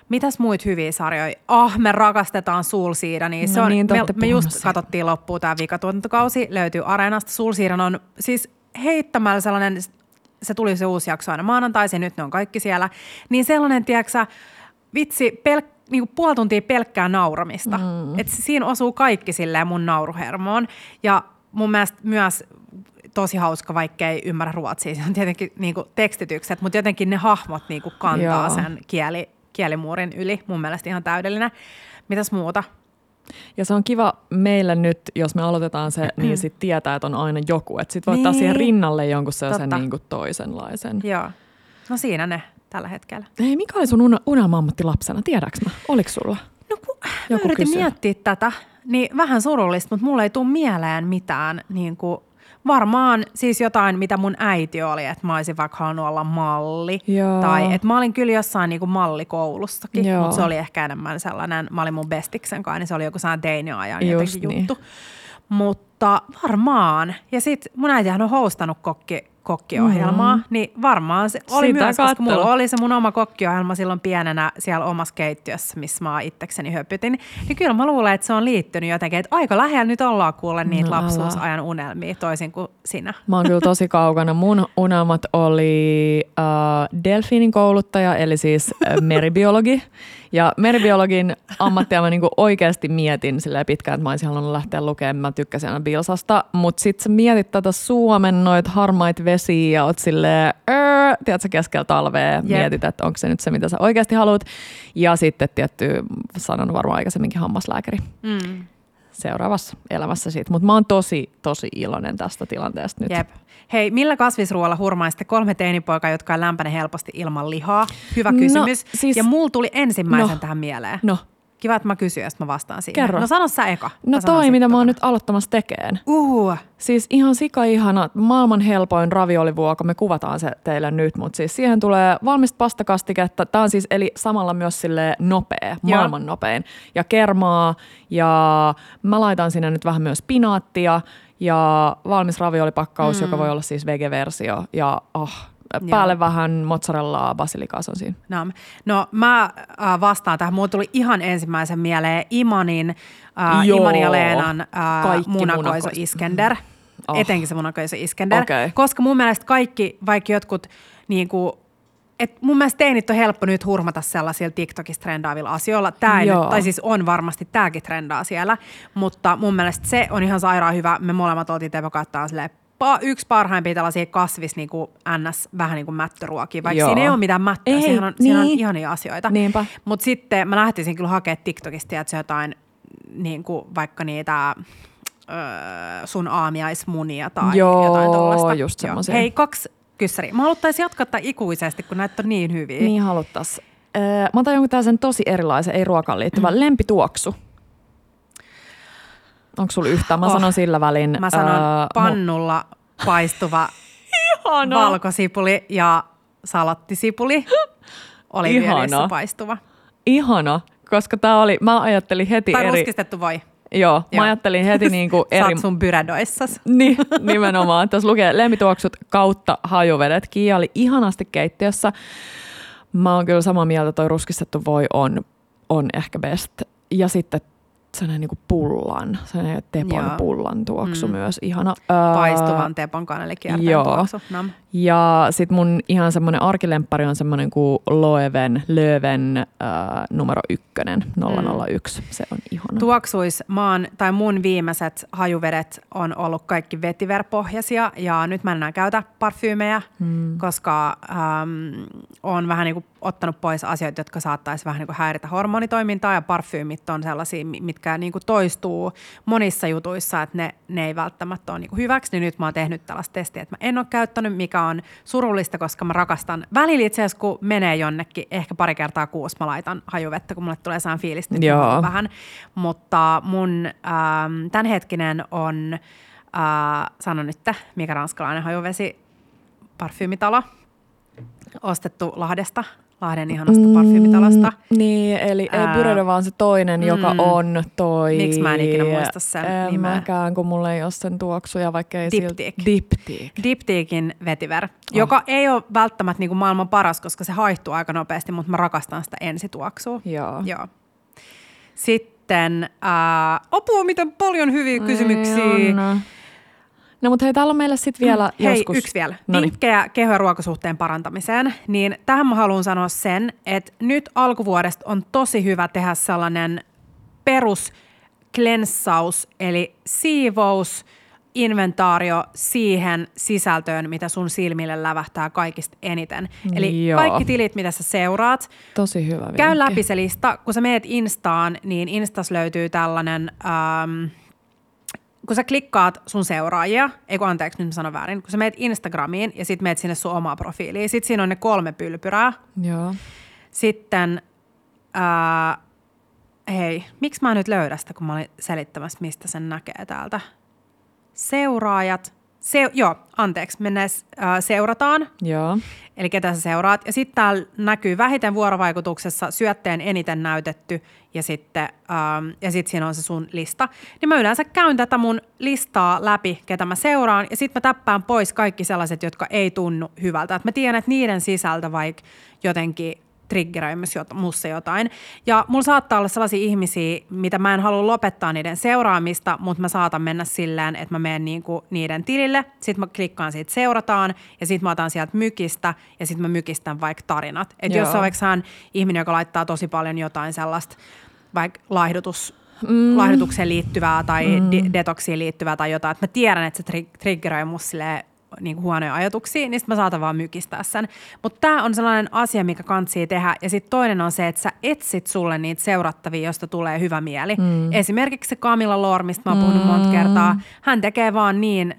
Mitäs muit hyviä sarjoja? Ah, me rakastetaan Soul Seeda, niin se No on, niin, me, me just siitä. katsottiin loppuun tämä vikatuotantokausi, löytyy Areenasta. Soul Seedan on siis heittämällä sellainen, se tuli se uusi jakso aina maanantaisin, nyt ne on kaikki siellä. Niin sellainen, tiedätkö vitsi, pelk, niinku puoli tuntia pelkkää nauramista. Mm. Et siinä osuu kaikki silleen mun nauruhermoon. Ja mun mielestä myös tosi hauska, vaikka ei ymmärrä ruotsia. Se on tietenkin niinku tekstitykset, mutta jotenkin ne hahmot niinku kantaa Joo. sen kieli, kielimuurin yli. Mun mielestä ihan täydellinen. Mitäs muuta? Ja se on kiva meille nyt, jos me aloitetaan se, niin sitten tietää, että on aina joku. Että sitten voi ottaa Niin. siihen rinnalle jonkun sellaisen niin kuin toisenlaisen. Joo. No siinä ne tällä hetkellä. Hei, mikä oli sun una- unelma-ammatti lapsena? Tiedäks mä? Oliko sulla? No kun mä Joku yritin kysyy. miettiä tätä, niin vähän surullista, mutta mulle ei tule mieleen mitään niin kuin, varmaan siis jotain, mitä mun äiti oli, että mä olisin vaikka halunnut olla malli. Joo. Tai että mä olin kyllä jossain niin kuin mallikoulussakin, Joo. mutta se oli ehkä enemmän sellainen, mä olin mun bestiksen kanssa, niin se oli joku sellainen teiniajan jotenkin niin. juttu. Mutta varmaan. Ja sitten mun äitihän on hostannut kokki, kokkiohjelmaa, mm. niin varmaan se oli Sitä myös, koska mulla oli se mun oma kokkiohjelma silloin pienenä siellä omassa keittiössä, missä mä itsekseni höpytin. Niin kyllä mä luulen, että se on liittynyt jotenkin, että aika lähellä nyt ollaan kuulla niitä No lapsuusajan unelmia, toisin kuin sinä. Mä oon kyllä <laughs> tosi kaukana. Mun unelmat oli äh, delfiinin kouluttaja, eli siis äh, meribiologi. <laughs> Ja meribiologin ammattia mä niinku oikeasti mietin silleen pitkään, että mä olisin halunnut lähteä lukemaan. Mä tykkäsin aina Bilsasta. Mutta sit sä mietit tätä Suomen noit harmaita vesiä ja oot silleen, öö, tiedätkö, keskellä talvea. Jep. Mietit, että onko se nyt se, mitä sä oikeasti haluat. Ja sitten tietty, sanon varmaan aikaisemminkin hammaslääkäri Mm. seuraavassa elämässä siitä. Mutta mä oon tosi, tosi iloinen tästä tilanteesta nyt. Jep. Hei, millä kasvisruoalla hurmaisitte kolme teinipoikaa, jotka on lämpänä helposti ilman lihaa? Hyvä No, kysymys. siis- ja mulla tuli ensimmäisen No. tähän mieleen. No, Kiva, että mä kysyn, ja mä vastaan siihen. Kerro. No sano sä eka. no toi, mitä mä oon tokana. nyt aloittamassa tekeen. Uh, Siis ihan sika-ihana, maailman helpoin raviolivuoko, me kuvataan se teille nyt, mutta siis siihen tulee valmista pastakastiketta. Tämä on siis eli samalla myös sille nopea, maailman nopein. Ja kermaa ja mä laitan sinne nyt vähän myös pinaattia ja valmis raviolipakkaus, mm. joka voi olla siis vege-versio ja oh, päälle vähän mozzarellaa, basilikaa on siinä. no, no mä äh, vastaan tähän. Mulla tuli ihan ensimmäisen mieleen Imanin, äh, Joo. Imani ja Leenan äh, Kaikki munakoiso munakoiso. Iskender. Oh. Etenkin se munakoiso Iskender. Okei. Koska mun mielestä kaikki, vaikka jotkut niin kuin, et mun mielestä teinit on helppo nyt hurmata sellaisilla TikTokissa trendaavilla asioilla. Tää ei Joo. nyt, tai siis on varmasti, tämäkin trendaa siellä, mutta mun mielestä se on ihan sairaan hyvä. Me molemmat oltiin Teppo kattaa silleen, pa, yksi parhaimpia tällaisia kasvis niin kuin NS, vähän niin kuin mättöruokia, vaikka Joo. siinä ei ole mitään mättöä, Ei, siinä on, siinä on niin. ihania asioita. Mutta sitten mä lähtisin kyllä hakemaan TikTokista, että jotain niin kuin vaikka niitä öö, sun aamiaismunia tai Joo, jotain tuollaista. just semmosia. Hei, kaksi kyssäriä. Mä haluaisin jatkaa tätä ikuisesti, kun näitä on niin hyviä. Niin haluttais. Öö, mä otan jonkun tällaisen tosi erilaisen, ei ruokaan liittyvän, mm. lempituoksu. Onko sulla yhtään? Mä Oh, sanon sillä välin. Mä sanon öö, pannulla paistuva <laughs> Ihana. valkosipuli ja salattisipuli. Oliviöljyssä Ihana. paistuva. Ihana, koska tää oli, mä ajattelin heti Tai eri... ruskistettu voi. Joo, mä Joo. ajattelin heti <laughs> niin kuin Eri... Saat sun pyrädoissas. <laughs> Niin, nimenomaan. Tässä lukee lempituoksut kautta hajuvedet. Kiia oli ihanasti keittiössä. Mä oon kyllä samaa mieltä, toi ruskistettu voi on, on ehkä best. Ja sitten sellainen niin pullan, sellainen tepon Joo. pullan tuoksu Mm. myös. Ihana. Paistuvan tepon kanelikierteen joo. tuoksu. Nam. Ja sitten mun ihan semmoinen arkilemppari on semmoinen kuin Loeven, Löven äh, numero ykkönen, 001. Mm. Se on ihana. Tuoksuis maan, tai mun viimeiset hajuvedet on ollut kaikki vetiverpohjaisia ja nyt mä en enää käytä parfyymejä, mm. koska ähm, on vähän niin kuin ottanut pois asioita, jotka saattaisi vähän niin kuin häiritä hormonitoimintaa ja parfyymit on sellaisia, mi- mitkä niin kuin toistuu monissa jutuissa, että ne, ne ei välttämättä ole niin kuin hyväksi. Niin nyt mä oon tehnyt tällaista testiä, että mä en ole käyttänyt, mikä on surullista, koska mä rakastan välillä itse asiassa, kun menee jonnekin, ehkä pari kertaa kuusi mä laitan hajuvettä, kun mulle tulee fiilis, Joo. haluan vähän. Mutta mun ähm, tämänhetkinen on, äh, sano nyt, mikä ranskalainen hajuvesi, parfyymitalo, ostettu Lahdesta, Lahden ihanasta parfyymitalosta. Mm, niin, eli ei Ää, Byredo, vaan se toinen, mm, joka on toi... Miksi mä en ikinä muista sen en nimeä? mäkään, kun mulla ei ole sen tuoksuja, vaikka ei Diptyque. silti... Diptyque. Diptykin vetiver, oh. joka ei ole välttämättä niin kuin maailman paras, koska se haihtuu aika nopeasti, mutta mä rakastan sitä ensituoksua. Joo. Joo. Sitten, äh, apua, miten paljon hyviä kysymyksiä. On. No mutta hei, täällä on meille sitten vielä Hei, joskus... yksi vielä. Noniin. Vinkkejä keho- ja ruokasuhteen parantamiseen. Niin tähän mä haluan sanoa sen, että nyt alkuvuodesta on tosi hyvä tehdä sellainen perus klensaus, eli siivous, inventaario siihen sisältöön, mitä sun silmille lävähtää kaikista eniten. Eli Joo. kaikki tilit, mitä sä seuraat, Tosi hyvä vinkki. Käy läpi se lista. Kun sä meet Instaan, niin Instas löytyy tällainen, ähm, kun sä klikkaat sun seuraajia, ei kun anteeksi, nyt mä sanon väärin, kun sä meet Instagramiin ja sit meet sinne sun omaa profiiliin, sit siinä on ne kolme pylpyrää. Joo. Sitten, äh, hei, miksi mä nyt löydä sitä, kun mä olin selittämässä, mistä sen näkee täältä. Seuraajat, se, joo, anteeksi, mennään, äh, seurataan, Joo. Eli ketä sä seuraat. Ja sitten täällä näkyy vähiten vuorovaikutuksessa syötteen eniten näytetty ja sitten ähm, ja sit siinä on se sun lista. Niin mä yleensä käyn tätä mun listaa läpi, ketä mä seuraan ja sitten mä täppään pois kaikki sellaiset, jotka ei tunnu hyvältä. Et mä tiedän, että niiden sisältö vaikka jotenkin triggeröi jot- mussa jotain. Ja mulla saattaa olla sellaisia ihmisiä, mitä mä en halua lopettaa niiden seuraamista, mutta mä saatan mennä silleen, että mä menen niinku niiden tilille, sitten mä klikkaan siitä seurataan ja sitten mä otan sieltä mykistä ja sitten mä mykistän vaikka tarinat. Jos Joo. on vaikka ihminen, joka laittaa tosi paljon jotain sellaista vaikka laihdutus, mm. laihdutukseen liittyvää tai mm. di- detoksiin liittyvää tai jotain, että mä tiedän, että se tri- triggeröi musta niin kuin huonoja ajatuksia, niin sit mä saatan vaan mykistää sen. Mutta tämä on sellainen asia, mikä kantsii tehdä. Ja sitten toinen on se, että sä etsit sulle niitä seurattavia, josta tulee hyvä mieli. Mm. Esimerkiksi se Camilla Lor, mistä mä oon puhunut monta kertaa. Hän tekee vaan niin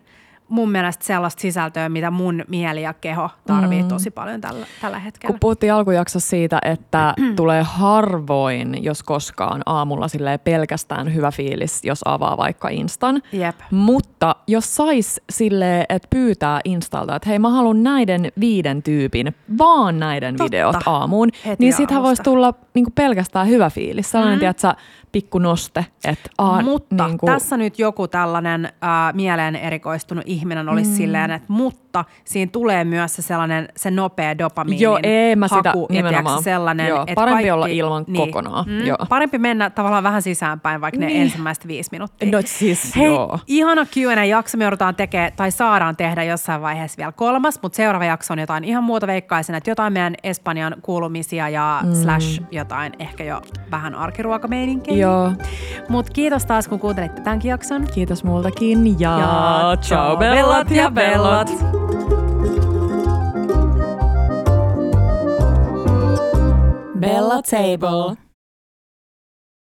mun mielestä sellaista sisältöä, mitä mun mieli ja keho tarvii mm. tosi paljon tällä, tällä hetkellä. Kun puhuttiin alkujaksossa siitä, että <clears throat> tulee harvoin, jos koskaan, aamulla silleen pelkästään hyvä fiilis, jos avaa vaikka Instan. Jep. Mutta jos sais silleen, että pyytää Instalta, että hei mä haluan näiden viiden tyypin, vaan näiden Totta. videot aamuun, Heti niin sittenhän voisi tulla niinku pelkästään hyvä fiilis. Sellainen, mm. tiedätkö, pikku noste, että aa, mutta niinku, tässä nyt joku tällainen äh, mieleen erikoistunut ihminen olisi mm. silleen, että mutta siinä tulee myös se sellainen se nopea dopamiinin Joo, ei mä sitä haku, ja nimenomaan. sellainen, Joo, että parempi kaikki, olla ilman kokonaan, joo. Parempi mennä tavallaan vähän sisäänpäin, vaikka ne Niin. ensimmäiset viisi minuuttia. No siis, Hei, joo. ihana Q&A-jakso me joudutaan tekemään, tai saadaan tehdä jossain vaiheessa vielä kolmas, mutta seuraava jakso on jotain ihan muuta veikkaisin, että jotain meidän Espanjan kuulumisia ja mm. slash jotain ehkä jo vähän arkiruokameininkiä. Joo, Mutta kiitos taas, kun kuuntelitte tämänkin jakson. kiitos multakin ja, Ja ciao bellat ja bellat. Bella Table.